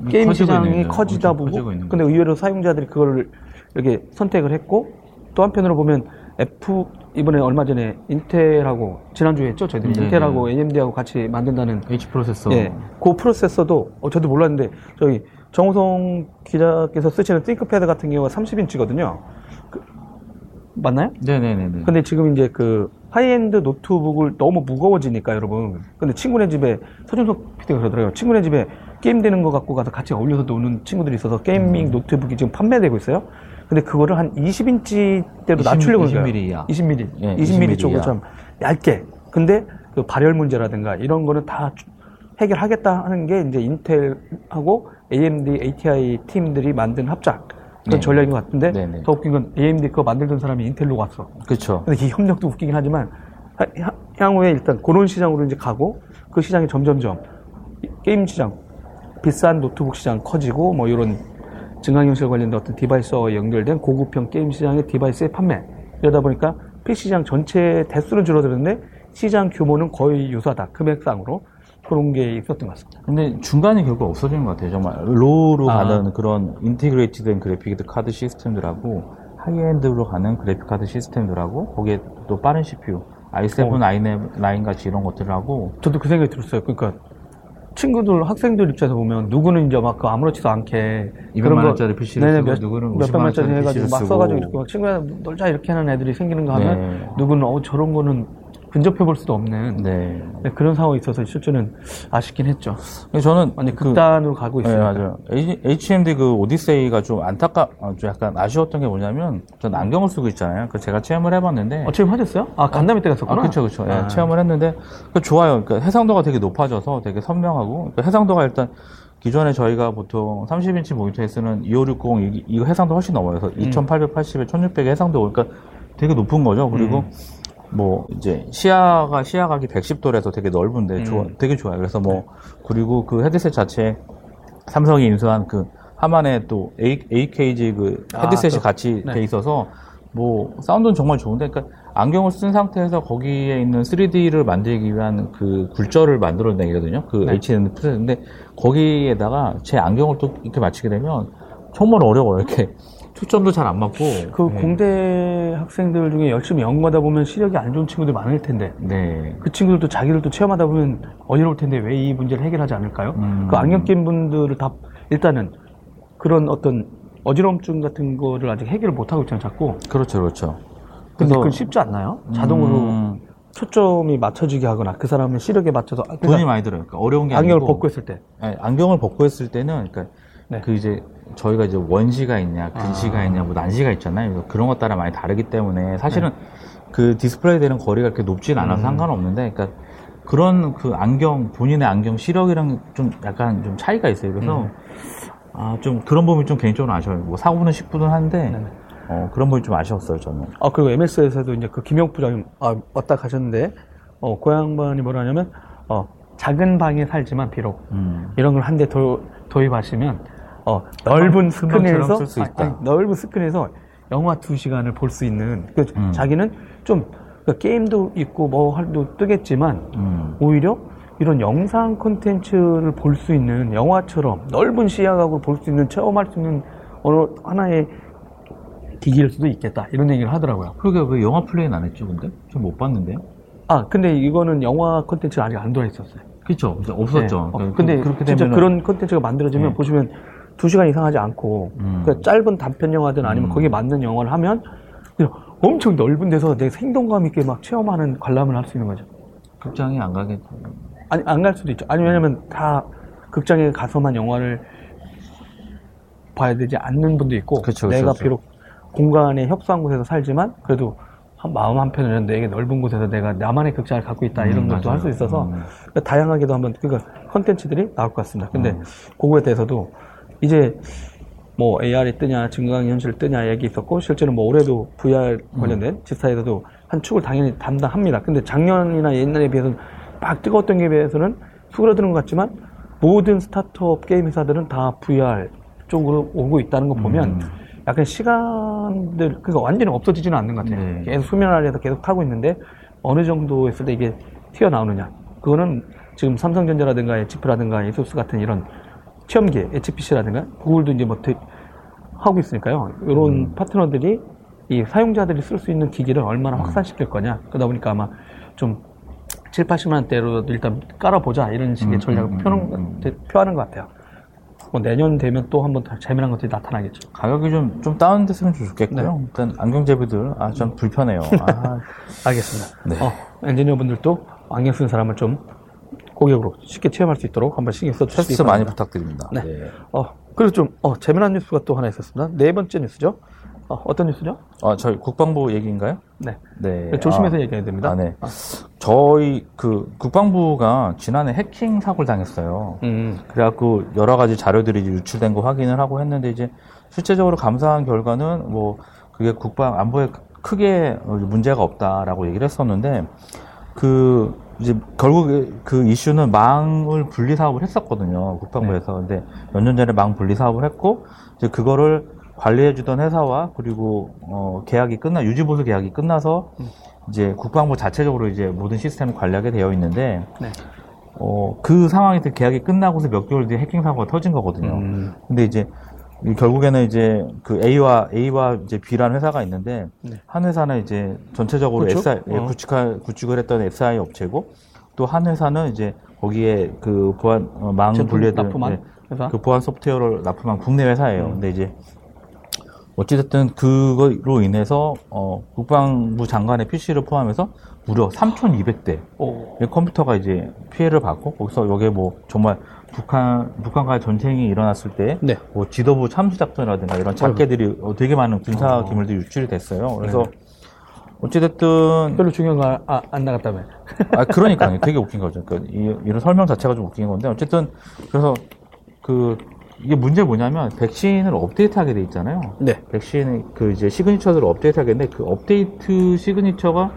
게임 시장이 있는. 커지다 보고 근데 의외로 사용자들이 그거를 이렇게 선택을 했고 또 한편으로 보면 F 이번에 얼마 전에 인텔하고 지난주에 했죠 저희들이 네, 인텔하고 AMD하고 같이 만든다는 H 프로세서. 예, 그 프로세서도 어, 저도 몰랐는데 저기 정우성 기자께서 쓰시는 띵크패드 같은 경우가 30인치거든요. 맞나요? 네네네네. 근데 지금 이제 그 하이엔드 노트북을 너무 무거워지니까 여러분. 근데 친구네 집에 서준석 PD가 그러더라고요. 친구네 집에 게임 되는 거 갖고 가서 같이 어울려서 노는 친구들이 있어서 게이밍 노트북이 지금 판매되고 있어요. 근데 그거를 한 20인치대로 20 낮추려고 20mm 이하. 20mm, 예, 20mm 20mm 쪽으로 이하. 좀 얇게. 근데 그 발열 문제라든가 이런 거는 다 주- 해결하겠다 하는 게 이제 인텔하고 AMD, ATI 팀들이 만든 합작 그런 네. 전략인 것 같은데 네네. 더 웃긴 건 AMD 그거 만들던 사람이 인텔로 왔어. 그쵸. 근데 이 협력도 웃기긴 하지만 하- 향후에 일단 그런 시장으로 이제 가고 그 시장이 점점점 이- 게임 시장 비싼 노트북 시장 커지고 뭐 이런 증강현실 관련된 어떤 디바이스와 연결된 고급형 게임 시장의 디바이스의 판매 이러다 보니까 PC 시장 전체 대수는 줄어들었는데 시장 규모는 거의 유사하다 금액상으로 그런 게 있었던 것 같습니다. 근데 중간에 결국 없어지는 것 같아요. 정말 로우로 아. 가는 그런 인티그레이트된 그래픽 카드 시스템들하고 하이엔드로 가는 그래픽 카드 시스템들하고 거기에 또 빠른 CPU, i7, 어. i9 같이 이런 것들하고 저도 그 생각이 들었어요. 그러니까 친구들 학생들 입장에서 보면 누구는 이제 막 그 아무렇지도 않게 200만 원짜리 PC를 네네, 쓰고 몇, 누구는 몇백만 50만 원짜리 해가지고 PC를 막 쓰고. 써가지고 이렇게 막 친구랑 놀자 이렇게 하는 애들이 생기는 거 하면 네. 누구는 어 저런 거는 근접해 볼 수도 없는 네. 네, 그런 상황이 있어서 실제는 아쉽긴 했죠. 저는 완전 그- 극단으로 가고 네, 있어요. 맞아요. H- HMD 그 오디세이가 좀 안타까, 어, 좀 약간 아쉬웠던 게 뭐냐면, 전 안경을 쓰고 있잖아요. 그 제가 체험을 해봤는데, 어, 체험 하셨어요? 아 간담회 때 아, 갔었구나. 그쵸, 그쵸. 예, 아. 체험을 했는데, 그 좋아요. 그러니까 해상도가 되게 높아져서 되게 선명하고, 그러니까 해상도가 일단 기존에 저희가 보통 30인치 모니터에 쓰는 2560 이- 이거 해상도 훨씬 넘어요. 그래서 2880에 1600에 해상도 오니까 되게 높은 거죠. 그리고 뭐 이제 시야가 시야각이 110도라서 되게 넓은데 좋아, 되게 좋아요. 그래서 뭐 그리고 그 헤드셋 자체 삼성이 인수한 그 하만에 또 A, AKG 그 아, 헤드셋이 또, 같이 네. 돼 있어서 뭐 사운드는 정말 좋은데 그러니까 안경을 쓴 상태에서 거기에 있는 3D를 만들기 위한 그 굴절을 만들어내거든요. 그 네. HN 프레인데 거기에다가 제 안경을 또 이렇게 맞추게 되면 정말 어려워요. 이렇게 초점도 잘 안 맞고 그 네. 공대 학생들 중에 열심히 연구하다 보면 시력이 안 좋은 친구들 많을 텐데 네. 그 친구들도 자기를 또 체험하다 보면 어지러울 텐데 왜 이 문제를 해결하지 않을까요? 음. 그 안경 낀 분들을 다 일단은 그런 어떤 어지러움증 같은 거를 아직 해결을 못 하고 있잖아요, 자꾸. 그렇죠, 그렇죠. 근데 그건 쉽지 않나요? 자동으로 음, 초점이 맞춰지게 하거나 그 사람의 시력에 맞춰서 아, 돈이 그러니까 많이 들어요. 그러니까 어려운 게 안경을 아니고 벗고 있을 때. 아니, 안경을 벗고 했을 때는 그러니까 네. 그 이제 저희가 이제 원시가 있냐, 근시가 아. 있냐, 뭐 난시가 있잖아요. 그런 것 따라 많이 다르기 때문에 사실은 네. 그 디스플레이 되는 거리가 그렇게 높진 않아서 음. 상관없는데, 그러니까 그런 그 안경 본인의 안경 시력이랑 좀 약간 좀 차이가 있어요. 그래서 음. 아좀 그런 부분이 좀 개인적으로 아쉬워요. 뭐 사고는 10분은 한데 네네. 어, 그런 부분이 좀 아쉬웠어요 저는. 아 그리고 MS에서도 이제 그 김영 부장님 아, 왔다 가셨는데 어, 고양반이 뭐라 하냐면 어, 작은 방에 살지만 비록 음. 이런 걸 한 대 도입하시면 어, 넓은 스크린에서 있다. 아니, 넓은 스크린에서 영화 두 시간을 볼 수 있는 그 음. 자기는 좀그 게임도 있고 뭐 할도 뜨겠지만 음. 오히려 이런 영상 콘텐츠를 볼 수 있는 영화처럼 넓은 시야각으로 볼 수 있는 체험할 수 있는 어느 하나의 기기일 수도 있겠다 이런 얘기를 하더라고요. 그러게 왜 영화 플레이는 안 했죠 근데? 좀 못 봤는데요? 아 근데 이거는 영화 콘텐츠가 아직 안 들어 있었어요. 그쵸 없었죠. 네. 어, 그러니까 근데 그렇게 진짜 되면은- 그런 콘텐츠가 만들어지면 네. 보시면 두 시간 이상 하지 않고 음. 그 짧은 단편 영화든 아니면 음. 거기에 맞는 영화를 하면 엄청 넓은 데서 내 생동감 있게 막 체험하는 관람을 할 수 있는 거죠. 극장에 안 가게 아니 안 갈 수도 있죠. 아니 왜냐면 다 극장에 가서만 영화를 봐야 되지 않는 분도 있고 그쵸, 그쵸, 내가 그쵸. 비록 공간에 협소한 곳에서 살지만 그래도 한 마음 한편으로는 되게 넓은 곳에서 내가 나만의 극장을 갖고 있다 이런 음, 것도 할 수. 있어서 음. 그러니까 다양하게도 한번 그러니까 컨텐츠들이 나올 것 같습니다. 근데 음. 그거에 대해서도 이제 뭐 AR이 뜨냐 증강현실 뜨냐 얘기 있었고 실제로 뭐 올해도 VR 음. 관련된 지사에서도 한 축을 당연히 담당합니다. 근데 작년이나 옛날에 비해서는 막 뜨거웠던 게 비해서는 수그러드는 것 같지만 모든 스타트업 게임 회사들은 다 VR 쪽으로 오고 있다는 거 보면 음. 약간 시간들 그러니까 완전히 없어지지는 않는 것 같아요. 네. 계속 수면 아래에서 계속 타고 있는데 어느 정도 했을 때 이게 튀어나오느냐. 그거는 지금 삼성전자라든가 HP라든가 에소스 같은 이런 체험기, HPC라든가 구글도 이제 뭐 되- 하고 있으니까요. 이런 음. 파트너들이 이 사용자들이 쓸 수 있는 기기를 얼마나 확산시킬 거냐. 그러다 보니까 아마 좀 7, 80만 원대로 일단 깔아보자 이런 식의 음, 전략을 음, 표는, 음, 표하는 것 같아요. 뭐 내년 되면 또 한번 더 재미난 것들이 나타나겠죠. 가격이 좀, 좀 다운됐으면 좋겠고요. 네. 일단 안경 제비들, 아, 좀 불편해요. 아, 알겠습니다. 네. 어, 엔지니어분들도 안경 쓰는 사람을 좀 고객으로 쉽게 체험할 수 있도록 한번 신경 써주시기 테스트 많이 바랍니다. 부탁드립니다. 네. 네. 어, 그리고 좀 어, 재미난 뉴스가 또 하나 있었습니다. 네 번째 뉴스죠. 어, 떤 뉴스죠? 아, 저희 국방부 얘기인가요? 네. 네. 조심해서 아, 얘기해야 됩니다. 아, 네. 저희 그 국방부가 지난해 해킹 사고를 당했어요. 음, 그래갖고 여러 가지 자료들이 유출된 거 확인을 하고 했는데 이제 실제적으로 감사한 결과는 뭐 그게 국방 안보에 크게 문제가 없다라고 얘기를 했었는데 그 이제 결국 그 이슈는 망을 분리 사업을 했었거든요 국방부에서 근데 몇 년 전에 망 분리 사업을 했고 이제 그거를 관리해주던 회사와 그리고 어 계약이 끝나 유지보수 계약이 끝나서 이제 국방부 자체적으로 이제 모든 시스템을 관리하게 되어 있는데 네. 어, 그 상황이 그 계약이 끝나고서 몇 개월 뒤에 해킹 사고가 터진 거거든요. 음, 근데 이제 이 결국에는 이제 그 A와 A와 이제 B라는 회사가 있는데 네. 한 회사는 이제 전체적으로 구축? SI 예, 어. 구축할 구축을 했던 SI 업체고 또 한 회사는 이제 거기에 그 보안 어, 망 분리해드 납품한 회사? 그 보안 소프트웨어를 납품한 국내 회사예요. 음. 근데 이제 어찌됐든 그거로 인해서 어, 국방부 장관의 PC를 포함해서 무려 3,200대 오, 이 컴퓨터가 이제 피해를 받고 거기서 여기에 뭐 정말 북한 북한과의 전쟁이 일어났을 때 네. 뭐 지도부 참수 작전이라든가 이런 작계들이 어, 되게 많은 군사 어. 기밀들이 유출이 됐어요. 그래서 네. 어찌됐든 별로 중요한 거 아, 안 나갔다며. 아 그러니까 되게 웃긴 거죠. 그러니까 이, 이런 설명 자체가 좀 웃긴 건데 어쨌든 그래서 그 이게 문제 뭐냐면 백신을 업데이트하게 돼 있잖아요. 네. 백신 그 이제 시그니처를 업데이트하게 되는데 그 업데이트 시그니처가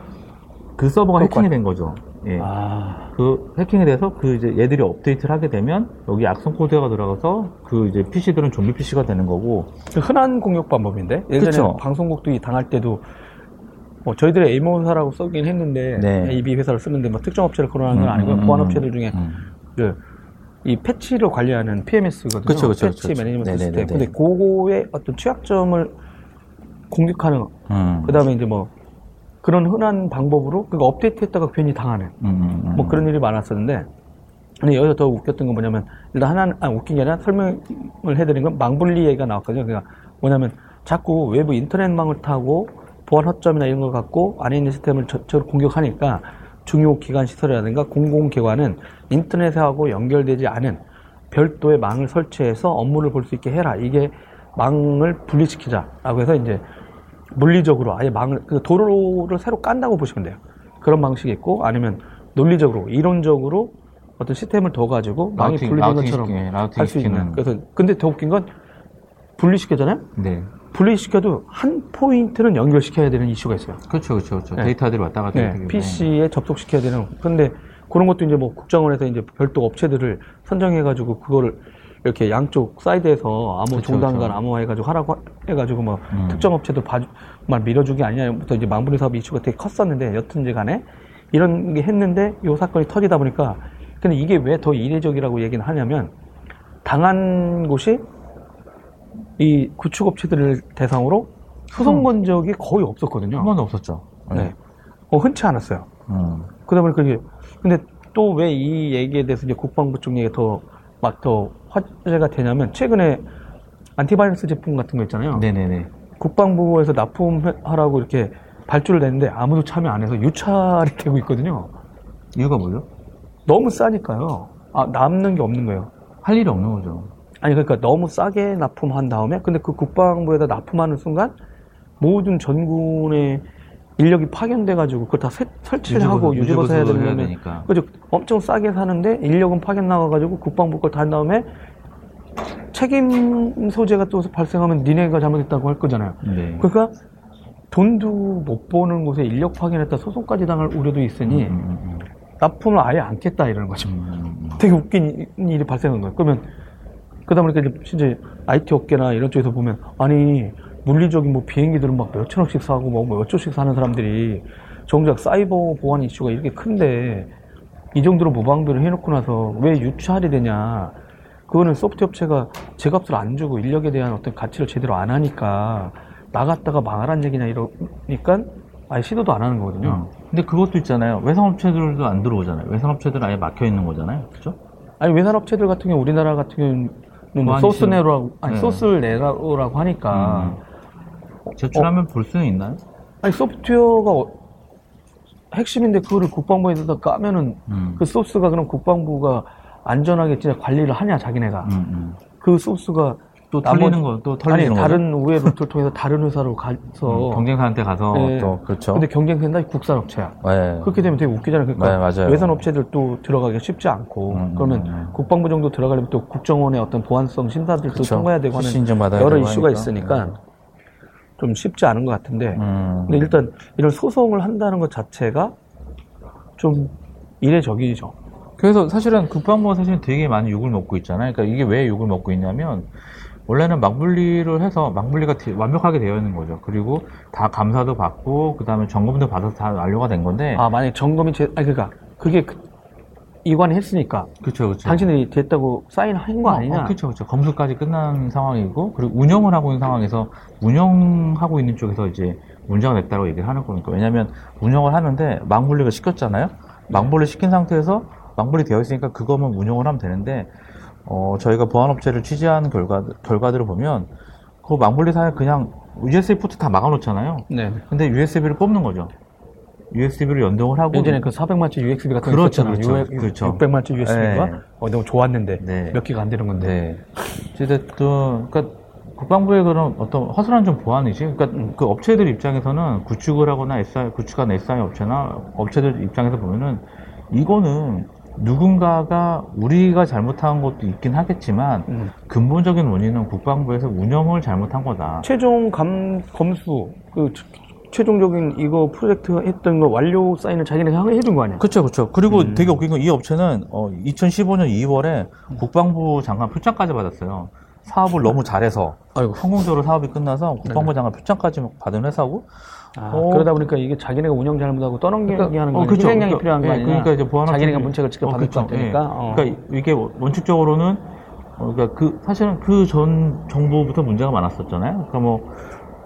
그 서버가. 해킹이 된 거죠. 예. 아, 그 해킹이 돼서 그 이제 얘들이 업데이트를 하게 되면 여기 악성 코드가 들어가서 그 이제 PC들은 좀비 PC가 되는 거고 그 흔한 공격 방법인데 예전에 그쵸. 방송국도 이 당할 때도 뭐 저희들의 A모사라고 쓰긴 했는데 네. AB 회사를 쓰는데 뭐 특정 업체를 거론하는 건 음, 아니고 음, 보안 음. 업체들 중에 음. 그 이 패치를 관리하는 PMS거든요. 그쵸, 그쵸, 패치 그쵸. 매니지먼트. 시스템. 근데 그거의 어떤 취약점을 공격하는 음. 그다음에 이제 뭐 그런 흔한 방법으로 그러니까 업데이트했다가 괜히 당하는 음, 음, 음. 뭐 그런 일이 많았었는데 근데 여기서 더 웃겼던 건 뭐냐면 일단 하나 아 웃긴 게 아니라 설명을 해드린 건 망분리 얘기가 나왔거든요. 그러니까 뭐냐면 자꾸 외부 인터넷망을 타고 보안 허점이나 이런 걸 갖고 안에 있는 시스템을 전체로 공격하니까 중요 기관 시설이라든가 공공기관은 인터넷하고 연결되지 않은 별도의 망을 설치해서 업무를 볼 수 있게 해라. 이게 망을 분리시키자라고 해서 이제 물리적으로 아예 망을 그 도로를 새로 깐다고 보시면 돼요. 그런 방식이 있고 아니면 논리적으로 이론적으로 어떤 시스템을 더 가지고 망이 분리된 것처럼 할 수 있는. 그래서 근데 더 웃긴 건 분리시켜잖아요. 네. 분리시켜도 한 포인트는 연결시켜야 되는 이슈가 있어요. 그렇죠, 그렇죠, 그렇죠. 네. 데이터들이 왔다 갔다 네. PC에 접속시켜야 되는. 그런데 그런 것도 이제 뭐 국정원에서 이제 별도 업체들을 선정해가지고 그거를 이렇게 양쪽 사이드에서 암호 그쵸, 종단간 그쵸. 암호 해가지고 하라고 해가지고 뭐 음. 특정 업체도 봐주, 말 밀어주기 아니냐부터 이제 망분리 사업 이슈가 되게 컸었는데 여튼지 간에 이런 게 했는데 이 사건이 터지다 보니까 근데 이게 왜 더 이례적이라고 얘기는 하냐면 당한 곳이 이 구축업체들을 대상으로 소송 건 적이 거의 없었거든요. 한 번도 없었죠. 네. 어, 흔치 않았어요. 음. 그러다 보니까 이게, 근데 또 왜 이 얘기에 대해서 이제 국방부 쪽 얘기가 더, 막 더 화제가 되냐면, 최근에 안티바이러스 제품 같은 거 있잖아요. 네네네. 국방부에서 납품하라고 이렇게 발주를 냈는데 아무도 참여 안 해서 유찰이 되고 있거든요. 이유가 뭐죠? 너무 싸니까요. 아, 남는 게 없는 거예요. 할 일이 없는 거죠. 아니, 그러니까 너무 싸게 납품한 다음에, 근데 그 국방부에다 납품하는 순간, 모든 전군의 인력이 파견돼 가지고, 그걸 다 세- 설치를 하고 유지보수 해야 되는 거면, 되니까. 그죠? 엄청 싸게 사는데 인력은 파견 나가 가지고 국방부 걸다한 다음에 책임 소재가 또 발생하면 니네가 잘못했다고 할 거잖아요. 네. 그러니까 돈도 못 버는 곳에 인력 파견했다 소송까지 당할 우려도 있으니 음, 음, 음. 납품을 아예 않겠다 이러는 거죠. 음, 음. 되게 웃긴 일이 발생한 거예요. 그러면 그러다 보니까 이제 진짜 IT 업계나 이런 쪽에서 보면 아니 물리적인 뭐 비행기들은 막 몇천억씩 사고 뭐 몇 조씩 사는 사람들이 정작 사이버 보안 이슈가 이렇게 큰데 이 정도로 무방비를 해놓고 나서 왜 유찰이 되냐 그거는 소프트 업체가 제 값을 안 주고 인력에 대한 어떤 가치를 제대로 안 하니까 나갔다가 망하란 얘기냐 이러니까 아예 시도도 안 하는 거거든요. 음. 근데 그것도 있잖아요. 외상업체들도 안 들어오잖아요. 외상업체들은 아예 막혀 있는 거잖아요. 그죠? 아니 외산업체들 같은 경우 우리나라 같은 경우는 소스 이슈. 내노라고 아니 네. 소스 내노라고 하니까 음. 제출하면 볼 수는 있나요? 아니 소프트웨어가 어- 핵심인데 그거를 국방부에다 까면은 음. 그 소스가 그럼 국방부가 안전하게 진짜 관리를 하냐 자기네가 음, 음. 그 소스가 또 털리는 거, 또 털리는 아니 거. 다른 우회 루트를 통해서 다른 회사로 가서 음, 경쟁사한테 가서 네. 또 그렇죠. 근데 경쟁된다 국산 업체야. 네. 그렇게 되면 되게 웃기잖아요. 그러니까 네, 맞아요. 외산 업체들도 들어가기가 쉽지 않고 음, 그러면 음, 음. 국방부 정도 들어가려면 또 국정원의 어떤 보안성 심사들도 그쵸. 통과해야 되고 하는 여러 이슈가 하니까. 있으니까 좀 쉽지 않은 것 같은데 음. 근데 일단 이런 소송을 한다는 것 자체가 좀 이례적이죠. 그래서 사실은 국방부가 사실은 되게 많이 욕을 먹고 있잖아요. 그러니까 이게 왜 욕을 먹고 있냐면 원래는 막분리를 해서 막분리가 되- 완벽하게 되어 있는 거죠. 그리고 다 감사도 받고 그다음에 점검도 받아서 다 완료가 된 건데. 아 만약 에 점검이 제, 아니 그러니까 그게 그- 이관이 했으니까 그렇죠, 그렇죠. 당신들이 됐다고 사인한 거 아니냐? 그렇죠, 그렇죠. 검수까지 끝난 상황이고 그리고 운영을 하고 있는 상황에서 운영하고 있는 쪽에서 이제 문제가 됐다고 얘기를 하는 거니까 왜냐하면 운영을 하는데 망분리가 시켰잖아요. 망분리 시킨 상태에서 망분리 되어 있으니까 그거만 운영을 하면 되는데 어, 저희가 보안업체를 취재한 결과 결과들을 보면 그 망분리 사에 그냥 USB 포트 다 막아놓잖아요. 네. 근데 USB를 뽑는 거죠. USB를 연동을 하고 예전에 그 400만치 USB 같은 거 그렇죠, 있었잖아요. 그렇죠, 그렇죠. 600만치 USB가 네. 어, 너무 좋았는데 네. 몇 개가 안 되는 건데. 네. 어쨌든, 그러니까 국방부의 그런 어떤 허술한 좀 보안이지. 그러니까 그 업체들 입장에서는 구축을 하거나 SI, 구축한 SI 업체나 업체들 입장에서 보면은 이거는 누군가가 우리가 잘못한 것도 있긴 하겠지만 음. 근본적인 원인은 국방부에서 운영을 잘못한 거다. 최종 감, 검수, 그, 최- 최종적인 이거 프로젝트 했던 거 완료 사인을 자기네가 해준 거 아니야? 그렇죠, 그렇죠. 그리고 음. 되게 웃긴 건 이 업체는 2015년 2월에 국방부 장관 표창까지 받았어요. 사업을 너무 잘해서 아이고. 성공적으로 사업이 끝나서 국방부 장관 표창까지 받은 회사고. 아, 어. 그러다 보니까 이게 자기네가 운영 잘못하고 떠넘기기 그러니까, 하는 어, 거 그쵸. 희생양이 그러니까, 필요한 거 예, 아니야? 그러니까 이제 보안업체들이- 자기네가 문책을 직접 어, 받을 그쵸. 것 같으니까. 예. 어. 그러니까 이게 원칙적으로는 어, 그러니까 그 사실은 그 전 정부부터 문제가 많았었잖아요. 그러니까 뭐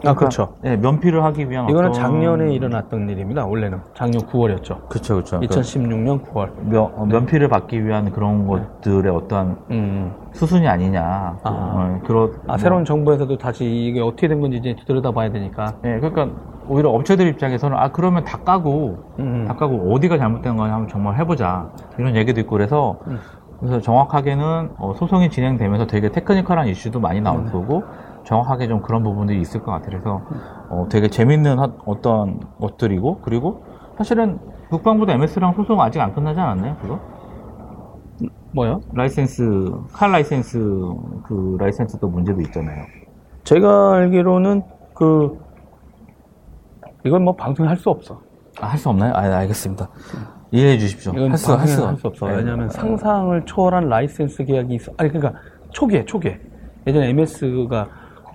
아, 그렇죠. 예, 면피를 하기 위한 이거는 어떤- 작년에 일어났던 일입니다. 원래는 작년 9월이었죠. 그렇죠, 그렇죠. 2016년 9월. 면, 어, 면피를 받기 위한 그런 것들의 어떠한 음. 수순이 아니냐. 아. 어, 그런 아, 뭐- 새로운 정부에서도 다시 이게 어떻게 된 건지 이제 들여다봐야 되니까. 예, 그러니까 오히려 업체들 입장에서는 아 그러면 다 까고 음. 다 까고 어디가 잘못된 거냐 한번 정말 해보자 이런 얘기도 있고 그래서 음. 그래서 정확하게는 어, 소송이 진행되면서 되게 technical한 이슈도 많이 나올 음. 거고 정확하게 좀 그런 부분들이 있을 것 같아요. 그래서 어, 되게 재밌는 하- 어떤 것들이고 그리고 사실은 국방부도 MS랑 소송 아직 안 끝나지 않았나요? 그거 뭐요? 라이센스 칼 라이센스 그 라이센스도 문제도 있잖아요. 제가 알기로는 그 이건 뭐 방송에 할수 없어. 아, 할 수 없나요? 아, 알겠습니다. 이해해 주십시오. 할 수, 할 수, 할수 없어. 네. 왜냐하면 상상을 초월한 라이센스 계약이 있어. 아니 그러니까 초기에 초기에 예전에 MS가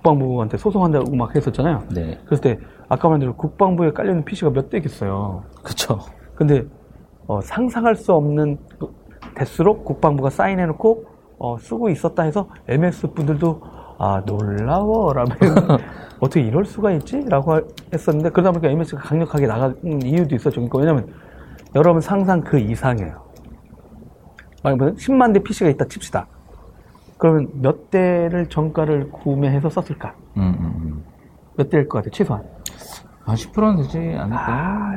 국방부한테 소송한다고 막 했었잖아요. 네. 그랬을 때 아까 말한 대로 국방부에 깔려있는 PC가 몇 대겠어요. 그쵸. 근데 어, 상상할 수 없는 그 대수를 국방부가 사인해놓고 어, 쓰고 있었다 해서 MS 분들도 아 놀라워라며 어떻게 이럴 수가 있지?라고 할- 했었는데 그러다 보니까 MS가 강력하게 나간 이유도 있었죠. 그러니까 왜냐면 여러분 상상 그 이상이에요. 만약 10만 대 PC가 있다 칩시다. 그러면 몇 대를 정가를 구매해서 썼을까? 음, 음, 음. 몇 대일 것 같아요, 최소한. 아, 10%는 되지 않을까요? 아,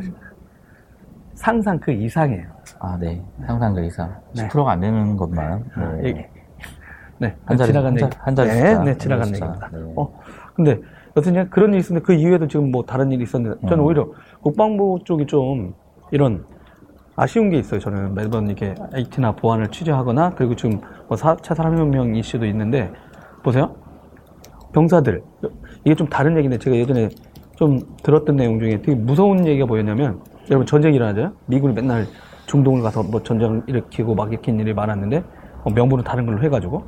상상 그 이상이에요. 아, 네. 항상 그 이상. 네. 10%가 안 되는 것만. 네. 얘기. 네, 한 자리- 지나간 한 자- 얘기. 한 자리 네. 네, 지나간 한 얘기입니다. 네. 어, 근데 여튼 그런 일이 있었는데 그 이후에도 지금 뭐 다른 일이 있었는데 저는 음. 오히려 국방부 쪽이 좀 이런 아쉬운 게 있어요. 저는 매번 이렇게 AT나 보안을 취재하거나 그리고 지금 뭐 4차 산업혁명 이슈도 있는데 보세요. 병사들 이게 좀 다른 얘기인데 제가 예전에 좀 들었던 내용 중에 되게 무서운 얘기가 뭐였냐면 여러분 전쟁이 일어나죠. 미군이 맨날 중동을 가서 뭐 전쟁을 일으키고 막 일으킨 일이 많았는데 어, 명분은 다른 걸로 해가지고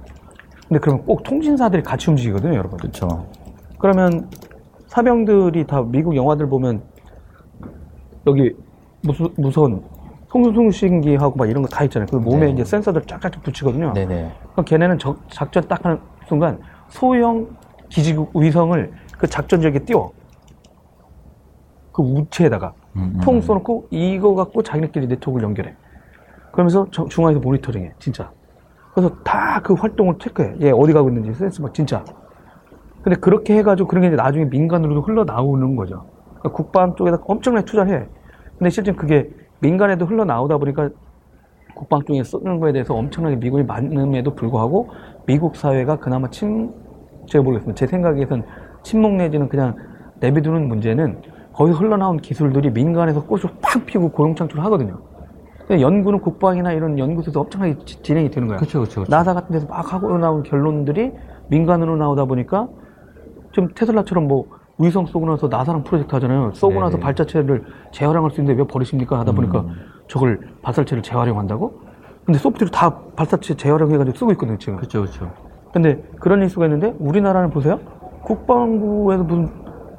근데 그러면 꼭 통신사들이 같이 움직이거든요, 여러분. 그쵸. 그러면 사병들이 다 미국 영화들 보면 여기 무서, 무서 운 송수송신기하고 막 이런 거 다 있잖아요. 그 몸에 네. 이제 센서들 쫙쫙 붙이거든요. 네네. 그럼 걔네는 적- 작전 딱 하는 순간 소형 기지국 위성을 그 작전 지역에 띄워. 그 우체에다가 음, 음. 통 쏘놓고 이거 갖고 자기네끼리 네트워크를 연결해. 그러면서 저- 중앙에서 모니터링해, 진짜. 그래서 다 그 활동을 체크해. 얘 어디 가고 있는지 센스 막 진짜. 근데 그렇게 해가지고 그런 게 이제 나중에 민간으로도 흘러나오는 거죠. 그러니까 국방 쪽에다 엄청나게 투자를 해. 근데 실제 그게 민간에도 흘러나오다 보니까 국방 쪽에 쓰는 거에 대해서 엄청나게 미국이 많음에도 불구하고 미국 사회가 그나마 침, 제가 모르겠습니다. 제 생각에선 침묵 내지는 그냥 내비두는 문제는 거기서 흘러나온 기술들이 민간에서 꽃을 팍 피우고 고용 창출을 하거든요. 근데 연구는 국방이나 이런 연구소에서 엄청나게 지- 진행이 되는 거야. 그쵸, 그쵸. 나사 같은 데서 막 하고 나온 결론들이 민간으로 나오다 보니까 지금 테슬라처럼 뭐 위성 쏘고 나서 나사랑 프로젝트 하잖아요. 쏘고 나서. 발자체를 재활용할 수 있는데 왜 버리십니까? 하다 보니까 음. 저걸 발사체를 재활용한다고? 근데 소프트웨어 다 발사체 재활용해가지고 쓰고 있거든요, 지금. 그쵸, 그쵸. 근데 그런 일수가 있는데 우리나라는 보세요. 국방부에서 무슨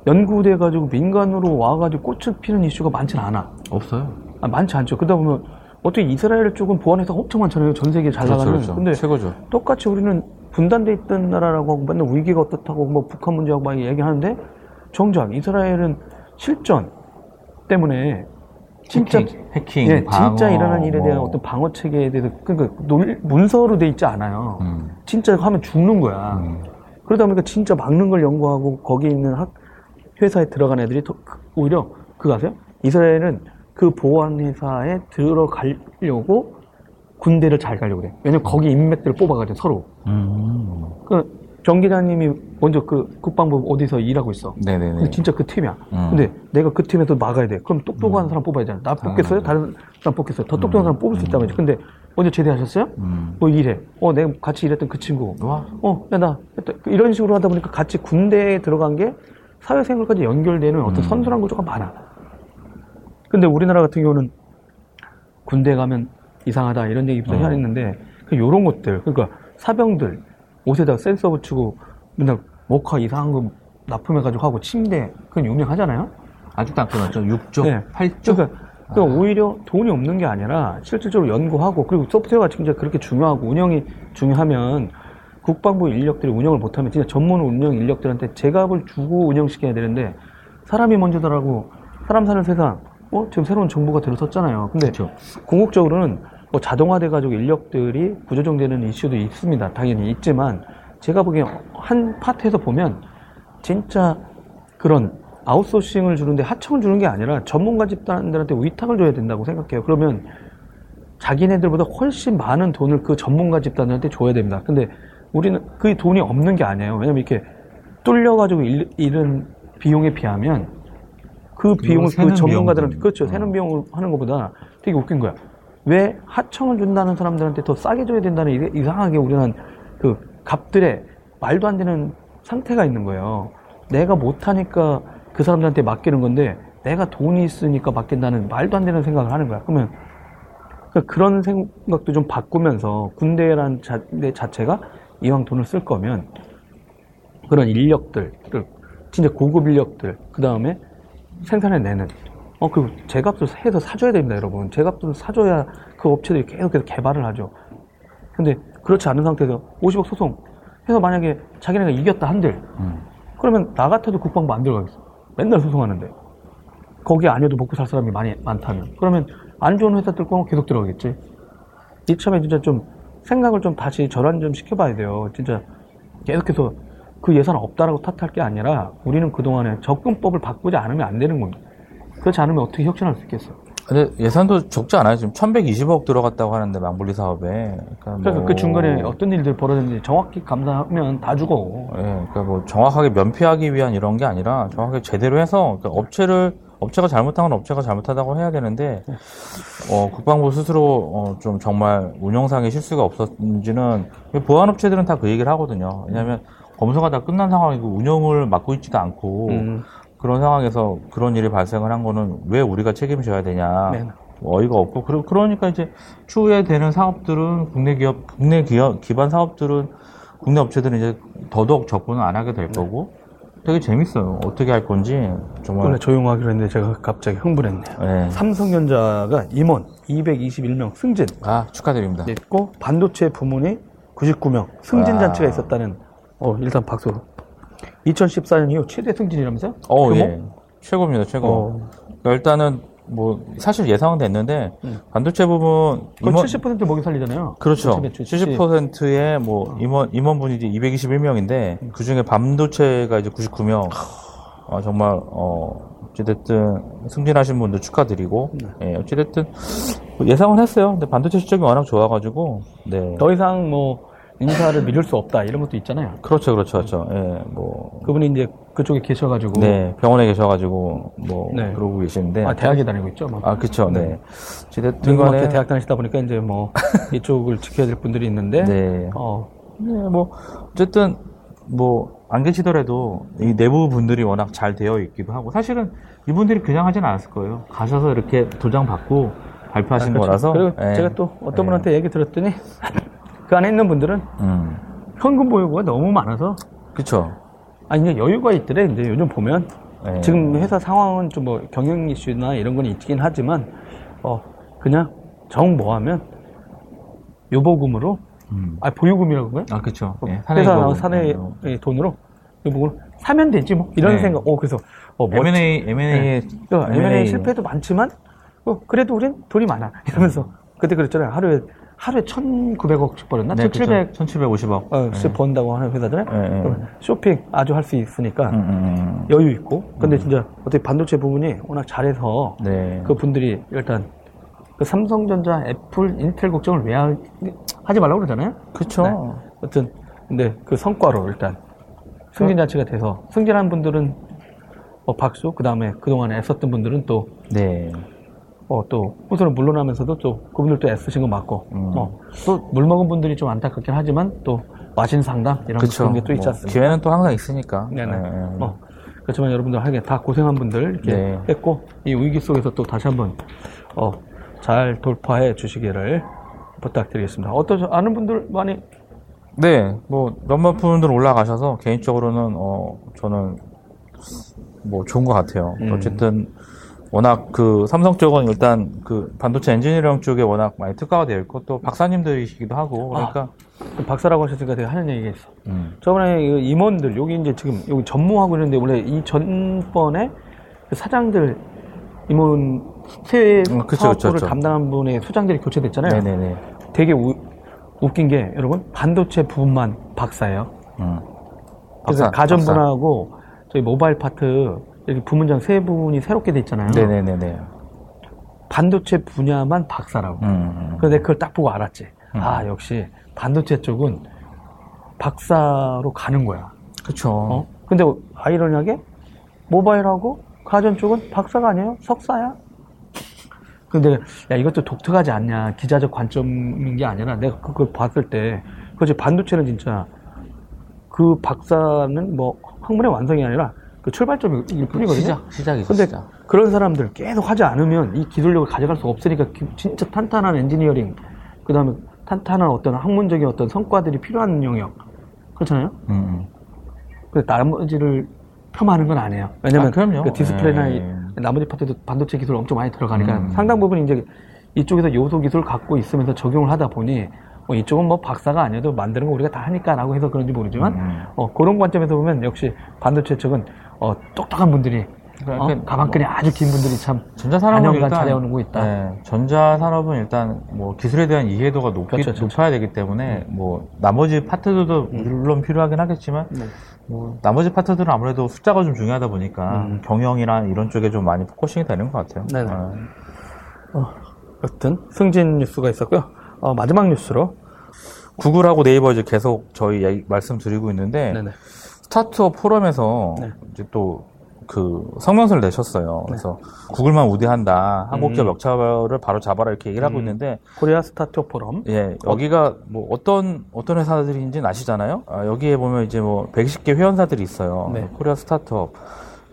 연구돼 가지고 민간으로 와가지고 꽃을 피는 이슈가 많지는 않아. 없어요. 아, 많지 않죠. 그러다 보면 어떻게 이스라엘 쪽은 보안 회사가 엄청 많잖아요. 전 세계에 잘 그렇죠, 나가는. 그렇죠. 근데 최고죠. 똑같이 우리는 분단돼 있던 나라라고 하고 맨날 위기가 어떻다고 뭐 북한 문제하고 막 얘기하는데 정작 이스라엘은 실전 때문에 진짜 해킹, 해킹, 예, 방어, 진짜 일어난 일에 대한 뭐. 어떤 방어 체계에 대해서 그러니까 논- 문서로 돼 있지 않아요. 음. 진짜 하면 죽는 거야. 음. 그러다 보니까 진짜 막는 걸 연구하고 거기 있는 학 회사에 들어간 애들이 더 그- 오히려 그거 아세요? 이스라엘은 그 보안 회사에 들어가려고 군대를 잘 가려고 그래. 왜냐면 거기 인맥들을 뽑아가지고 서로. 음. 그 정 기자님이 먼저 그 국방부 어디서 일하고 있어. 네네네. 진짜 그 팀이야. 음. 근데 내가 그 팀에서 막아야 돼. 그럼 똑똑한 사람 뽑아야 돼. 나 뽑겠어요? 당연하죠. 다른 사람 뽑겠어요. 더 똑똑한 사람 뽑을 수 있단 말이죠. 근데 언제 제대하셨어요? 음. 뭐 일해. 어, 내가 같이 일했던 그 친구. 와. 어, 야, 나. 이런 식으로 하다 보니까 같이 군대에 들어간 게 사회생활까지 연결되는 어떤 음. 선순환 구조가 많아. 근데 우리나라 같은 경우는 군대 가면 이상하다 이런 얘기부터 어. 해야 했는데 그 요런 것들 그러니까 사병들 옷에다가 센서 붙이고 맨날 모카 이상한 거 납품해가지고 하고 침대 그건 유명하잖아요. 아직도 안 끝났죠. 6조, 네. 8조. 그러니까, 그러니까 오히려 돈이 없는 게 아니라 실질적으로 연구하고 그리고 소프트웨어가 진짜 그렇게 중요하고 운영이 중요하면 국방부 인력들이 운영을 못하면 진짜 전문 운영 인력들한테 제값을 주고 운영시켜야 되는데 사람이 먼저더라고 사람 사는 세상 어 지금 새로운 정부가 들어섰잖아요. 근데 그렇죠. 궁극적으로는 뭐 자동화돼가지고 인력들이 구조정되는 이슈도 있습니다. 당연히 있지만 제가 보기엔 한 파트에서 보면 진짜 그런 아웃소싱을 주는데 하청을 주는 게 아니라 전문가 집단들한테 위탁을 줘야 된다고 생각해요. 그러면 자기네들보다 훨씬 많은 돈을 그 전문가 집단한테 줘야 됩니다. 근데 우리는 그 돈이 없는 게 아니에요. 왜냐면 이렇게 뚫려가지고 일- 잃은 비용에 비하면 그 비용을 그 전문가들한테 비용들. 그렇죠. 새는 어. 비용을 하는 것보다 되게 웃긴 거야. 왜 하청을 준다는 사람들한테 더 싸게 줘야 된다는 이- 이상하게 우리는 그 값들의 말도 안 되는 상태가 있는 거예요. 내가 못하니까 그 사람들한테 맡기는 건데 내가 돈이 있으니까 맡긴다는 말도 안 되는 생각을 하는 거야. 그러면 그러니까 그런 생각도 좀 바꾸면서 군대란 자, 내 자체가 이왕 돈을 쓸 거면 그런 인력들, 진짜 고급 인력들, 그 다음에 생산해내는, 어, 그 제 값을 해서 사줘야 됩니다, 여러분. 제 값을 사줘야 그 업체들이 계속해서 개발을 하죠. 근데 그렇지 않은 상태에서 50억 소송 해서 만약에 자기네가 이겼다 한들, 음. 그러면 나 같아도 국방부 안 들어가겠어. 맨날 소송하는데. 거기 아니어도 먹고 살 사람이 많이, 많다면. 그러면 안 좋은 회사 들 거면 계속 들어가겠지. 이참에 진짜 좀 생각을 좀 다시 전환 좀 시켜봐야 돼요. 진짜 계속해서 그 예산 없다라고 탓할 게 아니라 우리는 그동안에 접근법을 바꾸지 않으면 안 되는 겁니다. 그렇지 않으면 어떻게 혁신할 수 있겠어요? 근데 예산도 적지 않아요. 지금 1120억 들어갔다고 하는데 망블리 사업에. 그러니까 그래서 뭐- 그 중간에 어떤 일들이 벌어졌는지 정확히 감사하면 다 죽어. 예, 그러니까 뭐 정확하게 면피하기 위한 이런 게 아니라 정확하게 제대로 해서 그러니까 업체를 업체가 잘못한 건 업체가 잘못하다고 해야 되는데 어, 국방부 스스로 어, 좀 정말 운영상의 실수가 없었는지는 보안 업체들은 다 그 얘기를 하거든요. 왜냐하면 검수가 다 끝난 상황이고 운영을 맡고 있지도 않고 음. 그런 상황에서 그런 일이 발생을 한 거는 왜 우리가 책임져야 되냐. 네. 뭐 어이가 없고 그러, 그러니까 이제 추후에 되는 사업들은 국내 기업 국내 기업 기반 사업들은 국내 업체들은 이제 더더욱 접근을 안 하게 될 거고 되게 재밌어요 어떻게 할 건지 정말 원래 조용하기로 했는데 제가 갑자기 흥분했네요. 네. 삼성전자가 임원 221명 승진 아 축하드립니다 있고 반도체 부문이 99명 승진 와. 잔치가 있었다는 어 일단 박수 2014년 이후 최대 승진이라면서요? 어 규모? 예. 최고입니다 최고 어. 그러니까 일단은 뭐 사실 예상은 됐는데 반도체 부분 그 임원- 70% 먹이 살리잖아요. 그렇죠. 매출, 매출. 70%의 뭐 임원 임원분이 이제 221명인데 그 중에 반도체가 이제 99명. 아, 정말 어 어찌됐든 승진하신 분들 축하드리고 예, 어찌됐든 뭐 예상은 했어요. 근데 반도체 실적이 워낙 좋아가지고 네. 더 이상 뭐 인사를 미룰 수 없다 이런 것도 있잖아요. 그렇죠, 그렇죠, 그렇죠. 예, 뭐 그분이 이제 그쪽에 계셔가지고 네, 병원에 계셔가지고 뭐 네. 그러고 계시는데 아 대학에 다니고 있죠. 막. 아, 그쵸, 네. 어찌됐든 뜬금없게 간에 대학 다니시다 보니까 이제 뭐 이쪽을 지켜야 될 분들이 있는데 네. 어, 네, 뭐 어쨌든 뭐 안 계시더라도 이 내부 분들이 워낙 잘 되어 있기도 하고 사실은 이분들이 그냥 하진 않았을 거예요. 가셔서 이렇게 도장 받고 발표하신 그렇죠. 거라서. 그리고 예. 제가 또 어떤 예. 분한테 얘기 들었더니 그 안에 있는 분들은 음, 현금 보유고가 너무 많아서 그쵸. 아니 이제 여유가 있더래. 이제 요즘 보면 예. 지금 회사 상황은 좀 뭐 경영 이슈나 이런 건 있긴 하지만 어 그냥 정 뭐하면 요보금으로 음. 아 보유금이라고 그래요? 아, 그쵸. 예, 회사 사내이고, 사내 예, 의 돈으로 요보금을 사면 되지 뭐 이런 네. 생각. 어 그래서 어 뭐, M&A, M&A에 그러니까 M&A 실패도 많지만 어, 그래도 우린 돈이 많아 이러면서 그때 그랬잖아요. 하루에 하루에 1,900억씩 벌었나? 네, 1,700 1750억. 어, 씩 번다고 하는 회사잖아요. 네, 네. 쇼핑 아주 할 수 있으니까 음, 음, 여유 있고. 근데 진짜 어떻게 반도체 부분이 워낙 잘해서 음. 네. 그 분들이 일단 그 삼성전자, 애플, 인텔 걱정을 왜 하, 지 말라고 그러잖아요. 그쵸. 네. 어쨌든 근데 그 성과로 일단 승진 자체가 돼서 승진한 분들은 어, 박수. 그 다음에 그동안 애썼던 분들은 또 네. 어, 또 후보로 물러나면서도 또 그분들도 애쓰신 거 맞고 음. 뭐, 또물 먹은 분들이 좀 안타깝긴 하지만 또 마신 상담 이런 그쵸. 그런 게 또 있지 뭐 않습니까? 기회는 또 항상 있으니까. 네네. 예, 예. 뭐, 그렇지만 여러분들 하게 다 고생한 분들 이렇게 네. 했고 이 위기 속에서 또 다시 한번 어, 잘 돌파해 주시기를 부탁드리겠습니다. 어떠 아는 분들 많이 네, 뭐 몇몇 분들 올라가셔서 개인적으로는 어 저는 뭐 좋은 것 같아요. 음. 어쨌든 워낙 그 삼성 쪽은 일단 그 반도체 엔지니어링 쪽에 워낙 많이 특화가 되어 있고 또 박사님들이시기도 하고 그러니까 박사라고 하셨으니까 제가 하는 얘기가 있어. 음. 저번에 그 임원들 여기 이제 지금 여기 전무하고 있는데 원래 이 전번에 그 사장들 임원 새 음, 그쵸, 사업부를 그쵸, 그쵸. 담당한 분의 소장들이 교체됐잖아요. 네네네. 되게 우- 웃긴 게 여러분 반도체 부분만 박사예요. 음. 그래서 박사, 가전분하고 저희 모바일 파트 여기 부문장 세 분이 새롭게 돼 있잖아요. 네네네네. 반도체 분야만 박사라고. 음. 그래서 내가 그걸 딱 보고 알았지. 음. 아 역시 반도체 쪽은 박사로 가는 거야. 그쵸. 어? 근데 아이러니하게 모바일하고 가전 쪽은 박사가 아니에요. 석사야. 근데 야 이것도 독특하지 않냐. 기자적 관점인 게 아니라 내가 그걸 봤을 때 그렇지 반도체는 진짜 그 박사는 뭐 학문의 완성이 아니라 그 출발점일 뿐이거든요. 시작, 시작이죠. 근데 시작. 그런 사람들 계속 하지 않으면 이 기술력을 가져갈 수가 없으니까 기- 진짜 탄탄한 엔지니어링 그 다음에 탄탄한 어떤 학문적인 어떤 성과들이 필요한 영역 그렇잖아요. 음. 그 나머지를 폄하하는 건 아니에요. 왜냐면 아, 그럼요. 그 디스플레이나 이- 예. 나머지 파트도 반도체 기술 엄청 많이 들어가니까 음. 상당 부분 이제 이쪽에서 요소 기술 갖고 있으면서 적용을 하다 보니 뭐 이쪽은 뭐 박사가 아니어도 만드는 거 우리가 다 하니까라고 해서 그런지 모르지만 음. 어, 그런 관점에서 보면 역시 반도체 쪽은 어, 똑똑한 분들이 어, 그러니까 가방끈이 아주 긴 분들이 참 전자산업은 일단 잘해오고 있다. 네, 전자산업은 일단 뭐 기술에 대한 이해도가 높이, 그렇죠, 그렇죠. 높아야 되기 때문에 뭐 나머지 파트들도 물론 필요하긴 하겠지만 네. 뭐 나머지 파트들은 아무래도 숫자가 좀 중요하다 보니까 음. 경영이나 이런 쪽에 좀 많이 focusing이 되는 것 같아요. 네네. 어. 여튼 승진 뉴스가 있었고요. 어, 마지막 뉴스로 구글하고 네이버 이제 계속 저희 말씀드리고 있는데 네네. 스타트업 포럼에서 네. 이제 또 그 성명서를 내셨어요. 그래서 구글만 우대한다. 한국 기업 음. 역차별 바로 잡아라 이렇게 얘기를 하고 음. 있는데 코리아 스타트업 포럼 예, 여기가 뭐 어떤 어떤 회사들인지는 아시잖아요. 아, 여기에 보면 이제 뭐 120개 회원사들이 있어요. 네. 코리아 스타트업,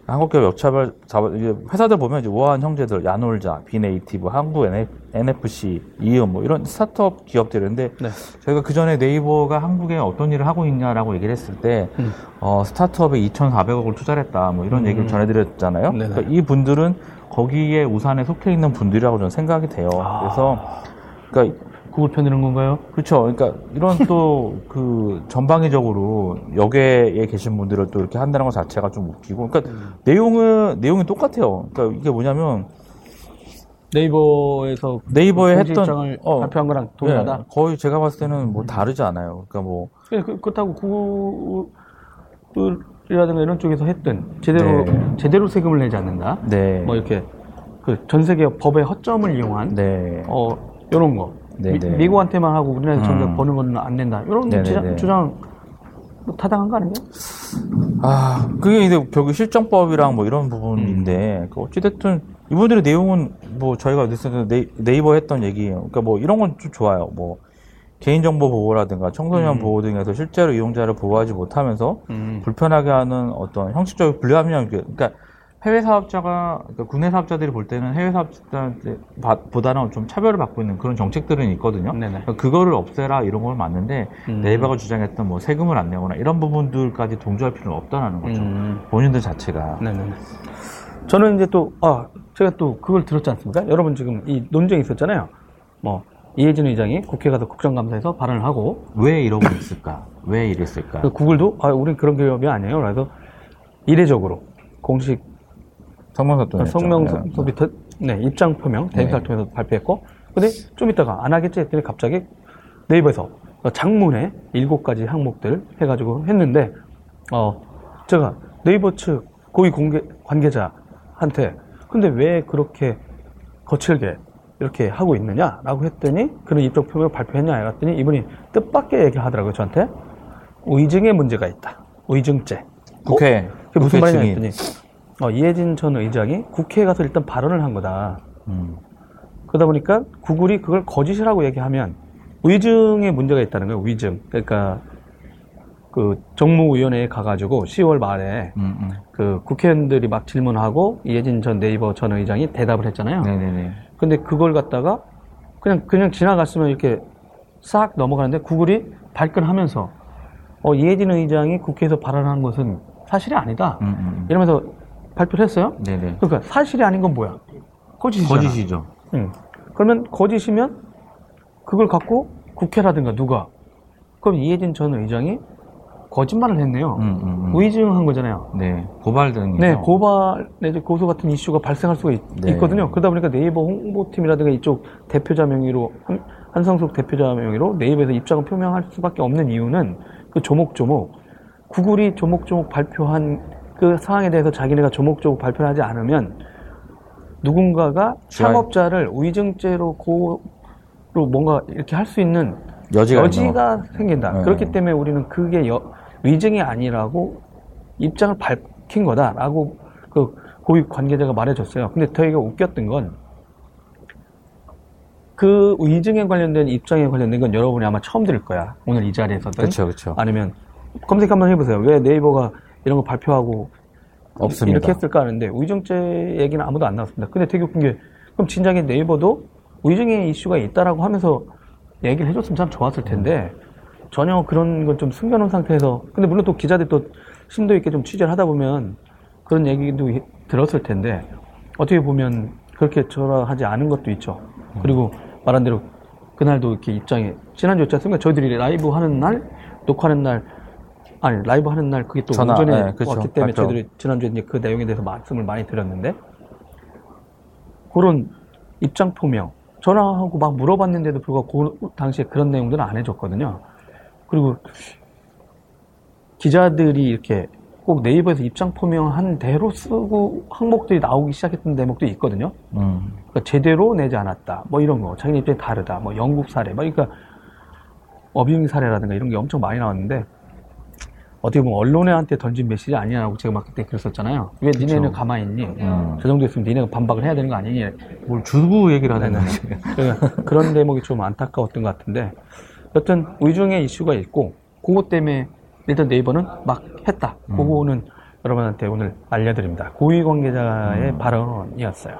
한국기업 역차별 잡아 이제 회사들 보면 이제 우아한 형제들, 야놀자, 비네이티브, 한국 NFC, 이음 뭐 이런 스타트업 기업들인데 네. 저희가 그 전에 네이버가 한국에 어떤 일을 하고 있냐라고 얘기를 했을 때 음. 어, 스타트업에 2,400억을 투자했다 뭐 이런 음. 얘기를 전해드렸잖아요. 그러니까 이 분들은 거기에 우산에 속해 있는 분들이라고 저는 생각이 돼요. 아. 그래서 그러니까 구글 편드는 건가요? 그렇죠. 그러니까 이런 또 그 전방위적으로 여기에 계신 분들을 또 이렇게 한다는 것 자체가 좀 웃기고, 그러니까 음. 내용은 내용이 똑같아요. 그러니까 이게 뭐냐면 네이버에서 네이버에 했던 어, 발표한 거랑 동일하다. 예, 거의 제가 봤을 때는 뭐 다르지 않아요. 그러니까 뭐 예, 그, 그렇다고 구글이라든가 이런 쪽에서 했든 제대로 네. 제대로 세금을 내지 않는다. 네, 뭐 이렇게 그 전 세계 법의 허점을 이용한 네, 어 이런 거 네, 네. 미, 국한테만 하고 우리나라에서 음. 전부 버는 거는 안 낸다. 이런 네, 네, 주장, 네. 주장 뭐 타당한 거 아닌가요? 아 그게 이제 결국 실정법이랑 뭐 이런 부분인데 그 어찌됐든 이분들의 내용은 뭐 저희가 어디서 네이- 네이버 했던 얘기예요. 그러니까 뭐 이런 건 좀 좋아요. 뭐 개인정보 보호라든가 청소년 음. 보호 등에서 실제로 이용자를 보호하지 못하면서 음. 불편하게 하는 어떤 형식적인 불합리한 게- 그러니까 해외 사업자가 그러니까 국내 사업자들이 볼 때는 해외 사업자보다는 좀 차별을 받고 있는 그런 정책들은 있거든요. 그러니까 그거를 없애라 이런 걸 맞는데 음. 네이버가 주장했던 뭐 세금을 안 내거나 이런 부분들까지 동조할 필요는 없다는 거죠. 음. 본인들 자체가. 네네. 저는 이제 또, 아, 제가 또 그걸 들었지 않습니까? 여러분 지금 이 논쟁이 있었잖아요. 뭐, 이혜진 의장이 국회 가서 국정감사에서 발언을 하고, 왜 이러고 있을까? 왜 이랬을까? 그 구글도, 아, 우린 그런 기업이 아니에요. 그래서 이례적으로 공식 성명서 또 냈죠. 성명서 밑에, 네, 입장 표명, 대행사를 네. 통해서 발표했고, 근데 좀 이따가 안 하겠지 했더니 갑자기 네이버에서 장문에 일곱 가지 항목들 해가지고 했는데, 어, 제가 네이버 측 고위 공개, 관계자한테, 근데 왜 그렇게 거칠게 이렇게 하고 있느냐라고 했더니, 그런 입장 표명을 발표했냐 해봤더니 이분이 뜻밖의 얘기를 하더라고요, 저한테. 의증에 문제가 있다. 의증죄. 국회. 그게 무슨 말이냐. 했더니, 어, 이혜진 전 의장이 국회에 가서 일단 발언을 한 거다. 음. 그러다 보니까 구글이 그걸 거짓이라고 얘기하면 위증에 문제가 있다는 거예요. 위증. 그러니까 그 정무위원회에 가가지고 10월 말에 음, 음. 그 국회의원들이 막 질문하고 이혜진 전 네이버 전 의장이 대답을 했잖아요. 네네네. 근데 그걸 갖다가 그냥 그냥 지나갔으면 이렇게 싹 넘어가는데 구글이 발끈하면서 어, 이혜진 의장이 국회에서 발언한 것은 사실이 아니다. 음, 음. 이러면서 발표를 했어요. 네네. 그러니까 사실이 아닌 건 뭐야? 거짓이잖아. 거짓이죠. 응. 그러면 거짓이면 그걸 갖고 국회라든가 누가 그럼 이혜진 전 의장이 거짓말을 했네요. 음, 음, 음. 위증한 거잖아요. 네. 고발 등이죠. 네, 고발 내지 고소 같은 이슈가 발생할 수가 있, 네. 거든요 그러다 보니까 네이버 홍보팀이라든가 이쪽 대표자 명의로 한, 한성숙 대표자 명의로 네이버에서 입장을 표명할 수밖에 없는 이유는 그 조목조목 구글이 조목조목 발표한 그 사항에 대해서 자기네가 조목조목 발표를 하지 않으면 누군가가. 창업자를 위증죄로 고로 뭔가 이렇게 할 수 있는 여지가, 여지가 생긴다. 네. 그렇기 때문에 우리는 그게 여- 위증이 아니라고 입장을 밝힌 거다라고 그 고위 관계자가 말해줬어요. 근데 저희가 웃겼던 건 그 위증에 관련된 입장에 관련된 건 여러분이 아마 처음 들을 거야. 오늘 이 자리에서든 그렇죠, 그렇죠. 아니면 검색 한번 해보세요. 왜 네이버가 이런 거 발표하고 없습니다. 이렇게 했을까 하는데 위증죄 얘기는 아무도 안 나왔습니다. 근데 되게 웃긴 게 그럼 진작에 네이버도 위증의 이슈가 있다라고 하면서 얘기를 해줬으면 참 좋았을 텐데 전혀 그런 건좀 숨겨놓은 상태에서 근데 물론 또 기자들 또 심도 있게 좀 취재를 하다 보면 그런 얘기도 이- 들었을 텐데 어떻게 보면 그렇게 절하하지 않은 것도 있죠. 그리고 말한 대로 그날도 이렇게 입장에 지난주 였지 않습니까? 저희들이 라이브 하는 날 녹화하는 날 아니 라이브 하는 날 그게 또 전화, 오전에 네, 그렇죠. 왔기 때문에 맞죠. 저희들이 지난주에 이제 그 내용에 대해서 말씀을 많이 드렸는데 그런 입장 표명 전화하고 막 물어봤는데도 불구하고 그 당시에 그런 내용들은 안 해줬거든요. 그리고 기자들이 이렇게 꼭 네이버에서 입장 표명한 대로 쓰고 항목들이 나오기 시작했던 대목도 있거든요. 음. 그러니까 제대로 내지 않았다. 뭐 이런 거. 자기네 입장이 다르다. 뭐 영국 사례. 뭐 그러니까 어빙 사례라든가 이런 게 엄청 많이 나왔는데 어떻게 보면 언론에한테 던진 메시지 아니냐고 제가 막 그때 그랬었잖아요. 왜 니네는 가만히 있니? 음. 저 정도 있으면 니네가 반박을 해야 되는 거 아니니? 뭘 주부 얘기를 하는. 거지. 그러니까 그런 대목이 좀 안타까웠던 것 같은데 여튼 위중의 이슈가 있고 그것 때문에 일단 네이버는 막 했다. 그거는 여러분한테 오늘 알려드립니다. 고위 관계자의 발언이었어요.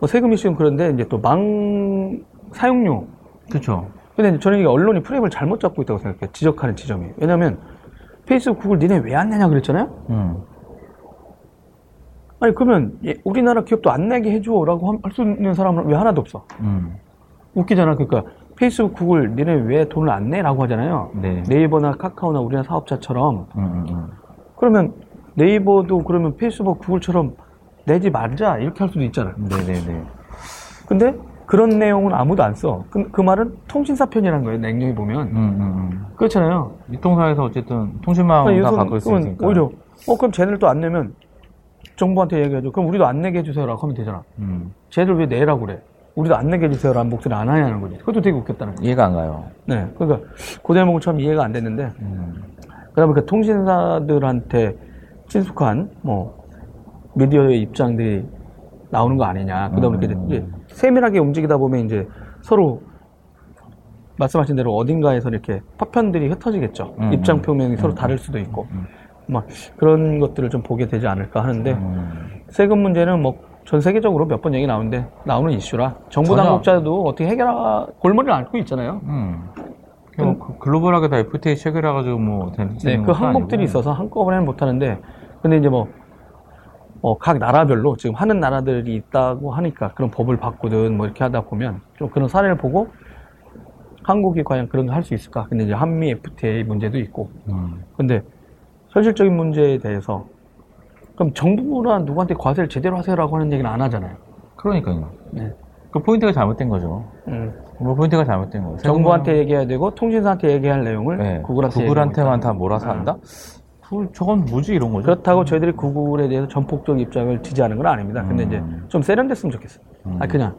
뭐 세금 이슈는 그런데 이제 또 망 사용료. 그렇죠. 근데 저는 이게 언론이 프레임을 잘못 잡고 있다고 생각해요. 지적하는 지점이. 왜냐면 페이스북, 구글 니네 왜 안 내냐 그랬잖아요. 음. 아니 그러면 예, 우리나라 기업도 안 내게 해줘라고 할 수 있는 사람은 왜 하나도 없어? 음. 웃기잖아. 그러니까 페이스북, 구글 니네 왜 돈을 안 내라고 하잖아요. 네. 네이버나 카카오나 우리나라 사업자처럼 음, 음, 음. 그러면 네이버도 그러면 페이스북, 구글처럼 내지 말자 이렇게 할 수도 있잖아요. 네네네. 근데 그런 내용은 아무도 안 써. 그, 그 말은 통신사 편이라는 거예요. 냉정히 보면 음, 음, 음. 그렇잖아요. 이 통사에서 어쨌든 통신망 다 유선- 갖고 있으니까. 오히려 어 그럼 쟤네들 또안 내면 정부한테 얘기하죠. 그럼 우리도 안 내게 해주세요라고 하면 되잖아. 음. 쟤들 왜 내라고 그래? 우리도 안 내게 해주세요라는 목소리 안 하냐는 거지. 그것도 되게 웃겼다는 거예요. 이해가 안 가요. 네, 그러니까 그 대목은 참 이해가 안 됐는데 음. 그다음에 그 통신사들한테 친숙한 뭐 미디어의 입장들이 나오는 거 아니냐. 이제- 음. 세밀하게 움직이다 보면 이제 서로 말씀하신 대로 어딘가에서 이렇게 파편들이 흩어지겠죠. 음, 입장 음. 표명이 서로 음, 다를 수도 있고. 음. 막 그런 것들을 좀 보게 되지 않을까 하는데 음. 세금 문제는 뭐 전 세계적으로 몇 번 얘기 나오는데 나오는 이슈라 정부 전혀- 당국자도 어떻게 해결하 골머리를 앓고 있잖아요. 음. 뭐 그- 글로벌하게 다 FTA 체결해가지고 뭐 되는 네, 그 항목들이 아니고. 있어서 한꺼번에는 못하는데, 근데 이제 뭐, 어, 각 나라별로 지금 하는 나라들이 있다고 하니까 그런 법을 바꾸든 뭐 이렇게 하다 보면 좀 그런 사례를 보고 한국이 과연 그런 거할수 있을까? 근데 이제 한미 FTA 문제도 있고, 음. 근데 현실적인 문제에 대해서 그럼 정부나 누구한테 과세를 제대로 하세요라고 하는 얘기는 안 하잖아요. 그러니까요. 네. 그 포인트가 잘못된 거죠. 음, 뭐 포인트가 잘못된 거예요. 정부한테 얘기해야 되고 통신사한테 얘기할 내용을 네. 구글한테 구글한테만 다 몰아서 음. 한다? 그, 저건 뭐지 이런 거죠. 그렇다고 저희들이 구글에 대해서 전폭적 입장을 지지하는 건 아닙니다. 근데 음. 이제 좀 세련됐으면 좋겠어요. 음. 아 그냥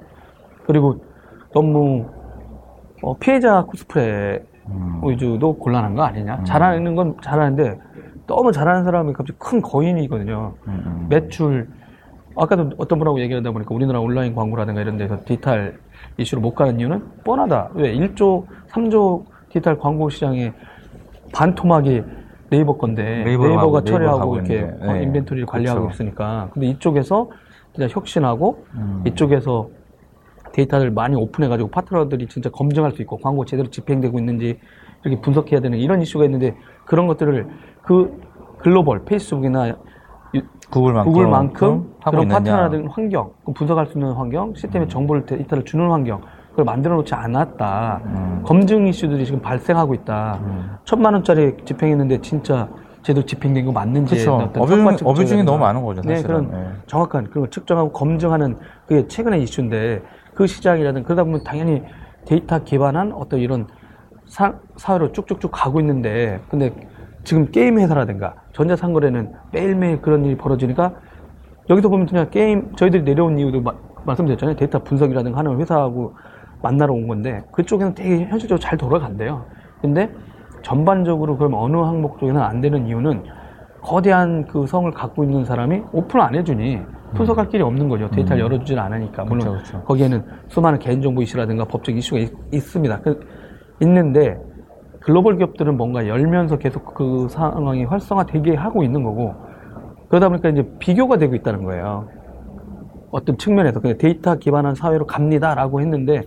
그리고 너무 어, 피해자 코스프레 음. 위주도 곤란한 거 아니냐? 잘하는 건 잘하는데 너무 잘하는 사람이 갑자기 큰 거인이거든요. 음, 음. 매출 아까도 어떤 분하고 얘기하다 보니까 우리나라 온라인 광고라든가 이런 데서 디지털 이슈로 못 가는 이유는 뻔하다. 왜? 1조, 3조 디지털 광고 시장에 반토막이 네이버 건데 네이버가 네이버가 하고, 처리하고 이렇게. 어, 네. 인벤토리를 관리하고 그렇죠. 있으니까 근데 이쪽에서 진짜 혁신하고 음. 이쪽에서 데이터를 많이 오픈해가지고 파트너들이 진짜 검증할 수 있고 광고 제대로 집행되고 있는지 이렇게 분석해야 되는 이런 이슈가 있는데 그런 것들을 그 글로벌 페이스북이나 유- 구글만큼, 구글만큼 그런. 파트너라든 환경, 그 분석할 수 있는 환경, 시스템에 정보를 데이터를 주는 환경 그걸 만들어 놓지 않았다. 음. 검증 이슈들이 지금 발생하고 있다. 천만 원짜리 집행했는데 진짜 제대로 집행된 거 맞는지. 어떤 abu- 성과 측정이라든가. abusing이 너무 많은 거죠, 네, 사실은. 그런 네. 정확한 그런 걸 측정하고 검증하는 그게 최근의 이슈인데 그 시장이라든 그러다 보면 당연히 데이터 기반한 어떤 이런 사, 사회로 쭉쭉쭉 가고 있는데 근데 지금 게임 회사라든가 전자상거래는 매일매일 그런 일이 벌어지니까 여기서 보면 그냥 게임 저희들이 내려온 이유도 마- 말씀드렸잖아요 데이터 분석이라든가 하는 회사하고 만나러 온 건데 그쪽에는 되게 현실적으로 잘 돌아간대요 근데 전반적으로 그럼 어느 항목 쪽에는 안 되는 이유는 거대한 그 성을 갖고 있는 사람이 오픈 안 해주니 분석할 길이 없는 거죠. 데이터를 열어주질 않으니까. 물론 음. 그쵸, 그쵸. 거기에는 수많은 개인정보 이슈라든가 법적 이슈가 있, 습니다 있는데 글로벌 기업들은 뭔가 열면서 계속 그 상황이 활성화되게 하고 있는 거고 그러다 보니까 이제 비교가 되고 있다는 거예요. 어떤 측면에서 그냥 데이터 기반한 사회로 갑니다라고 했는데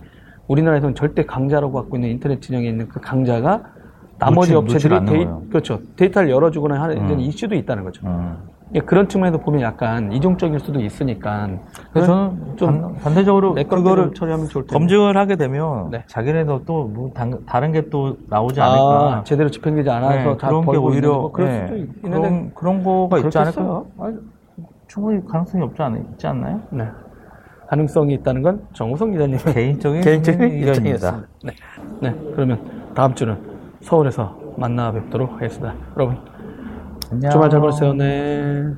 우리나라에서는 절대 강자라고 갖고 있는 인터넷 진영에 있는 그 강자가 나머지 놓치- 업체들이 데이. 그렇죠 데이터를 열어주거나 하는 음. 이슈도 있다는 거죠. 음. 예, 그런 측면에서 보면 약간 이중적일 수도 있으니까 그래서 저는 좀 반- 매끄럽게 그거를 좀 처리하면 좋을 텐데. 검증을 하게 되면 네. 자기네도 또뭐 다른 게 또 나오지 않을까. 아, 제대로 집행되지 않아서 네, 다 그런 게 있는 오히려 거, 그럴 네, 수도 있는데 그런, 그런 거가 있지. 않을까? 아니, 충분히 가능성이 없지, 않, 있지 않나요? 네. 가능성이 있다는 건 정우성 기자님의 개인적인 개인적인 의견입니다. 입장이었습니다. 네. 네. 그러면 다음 주는 서울에서 만나 뵙도록 하겠습니다. 여러분 안녕. 주말 잘 보내세요. 네.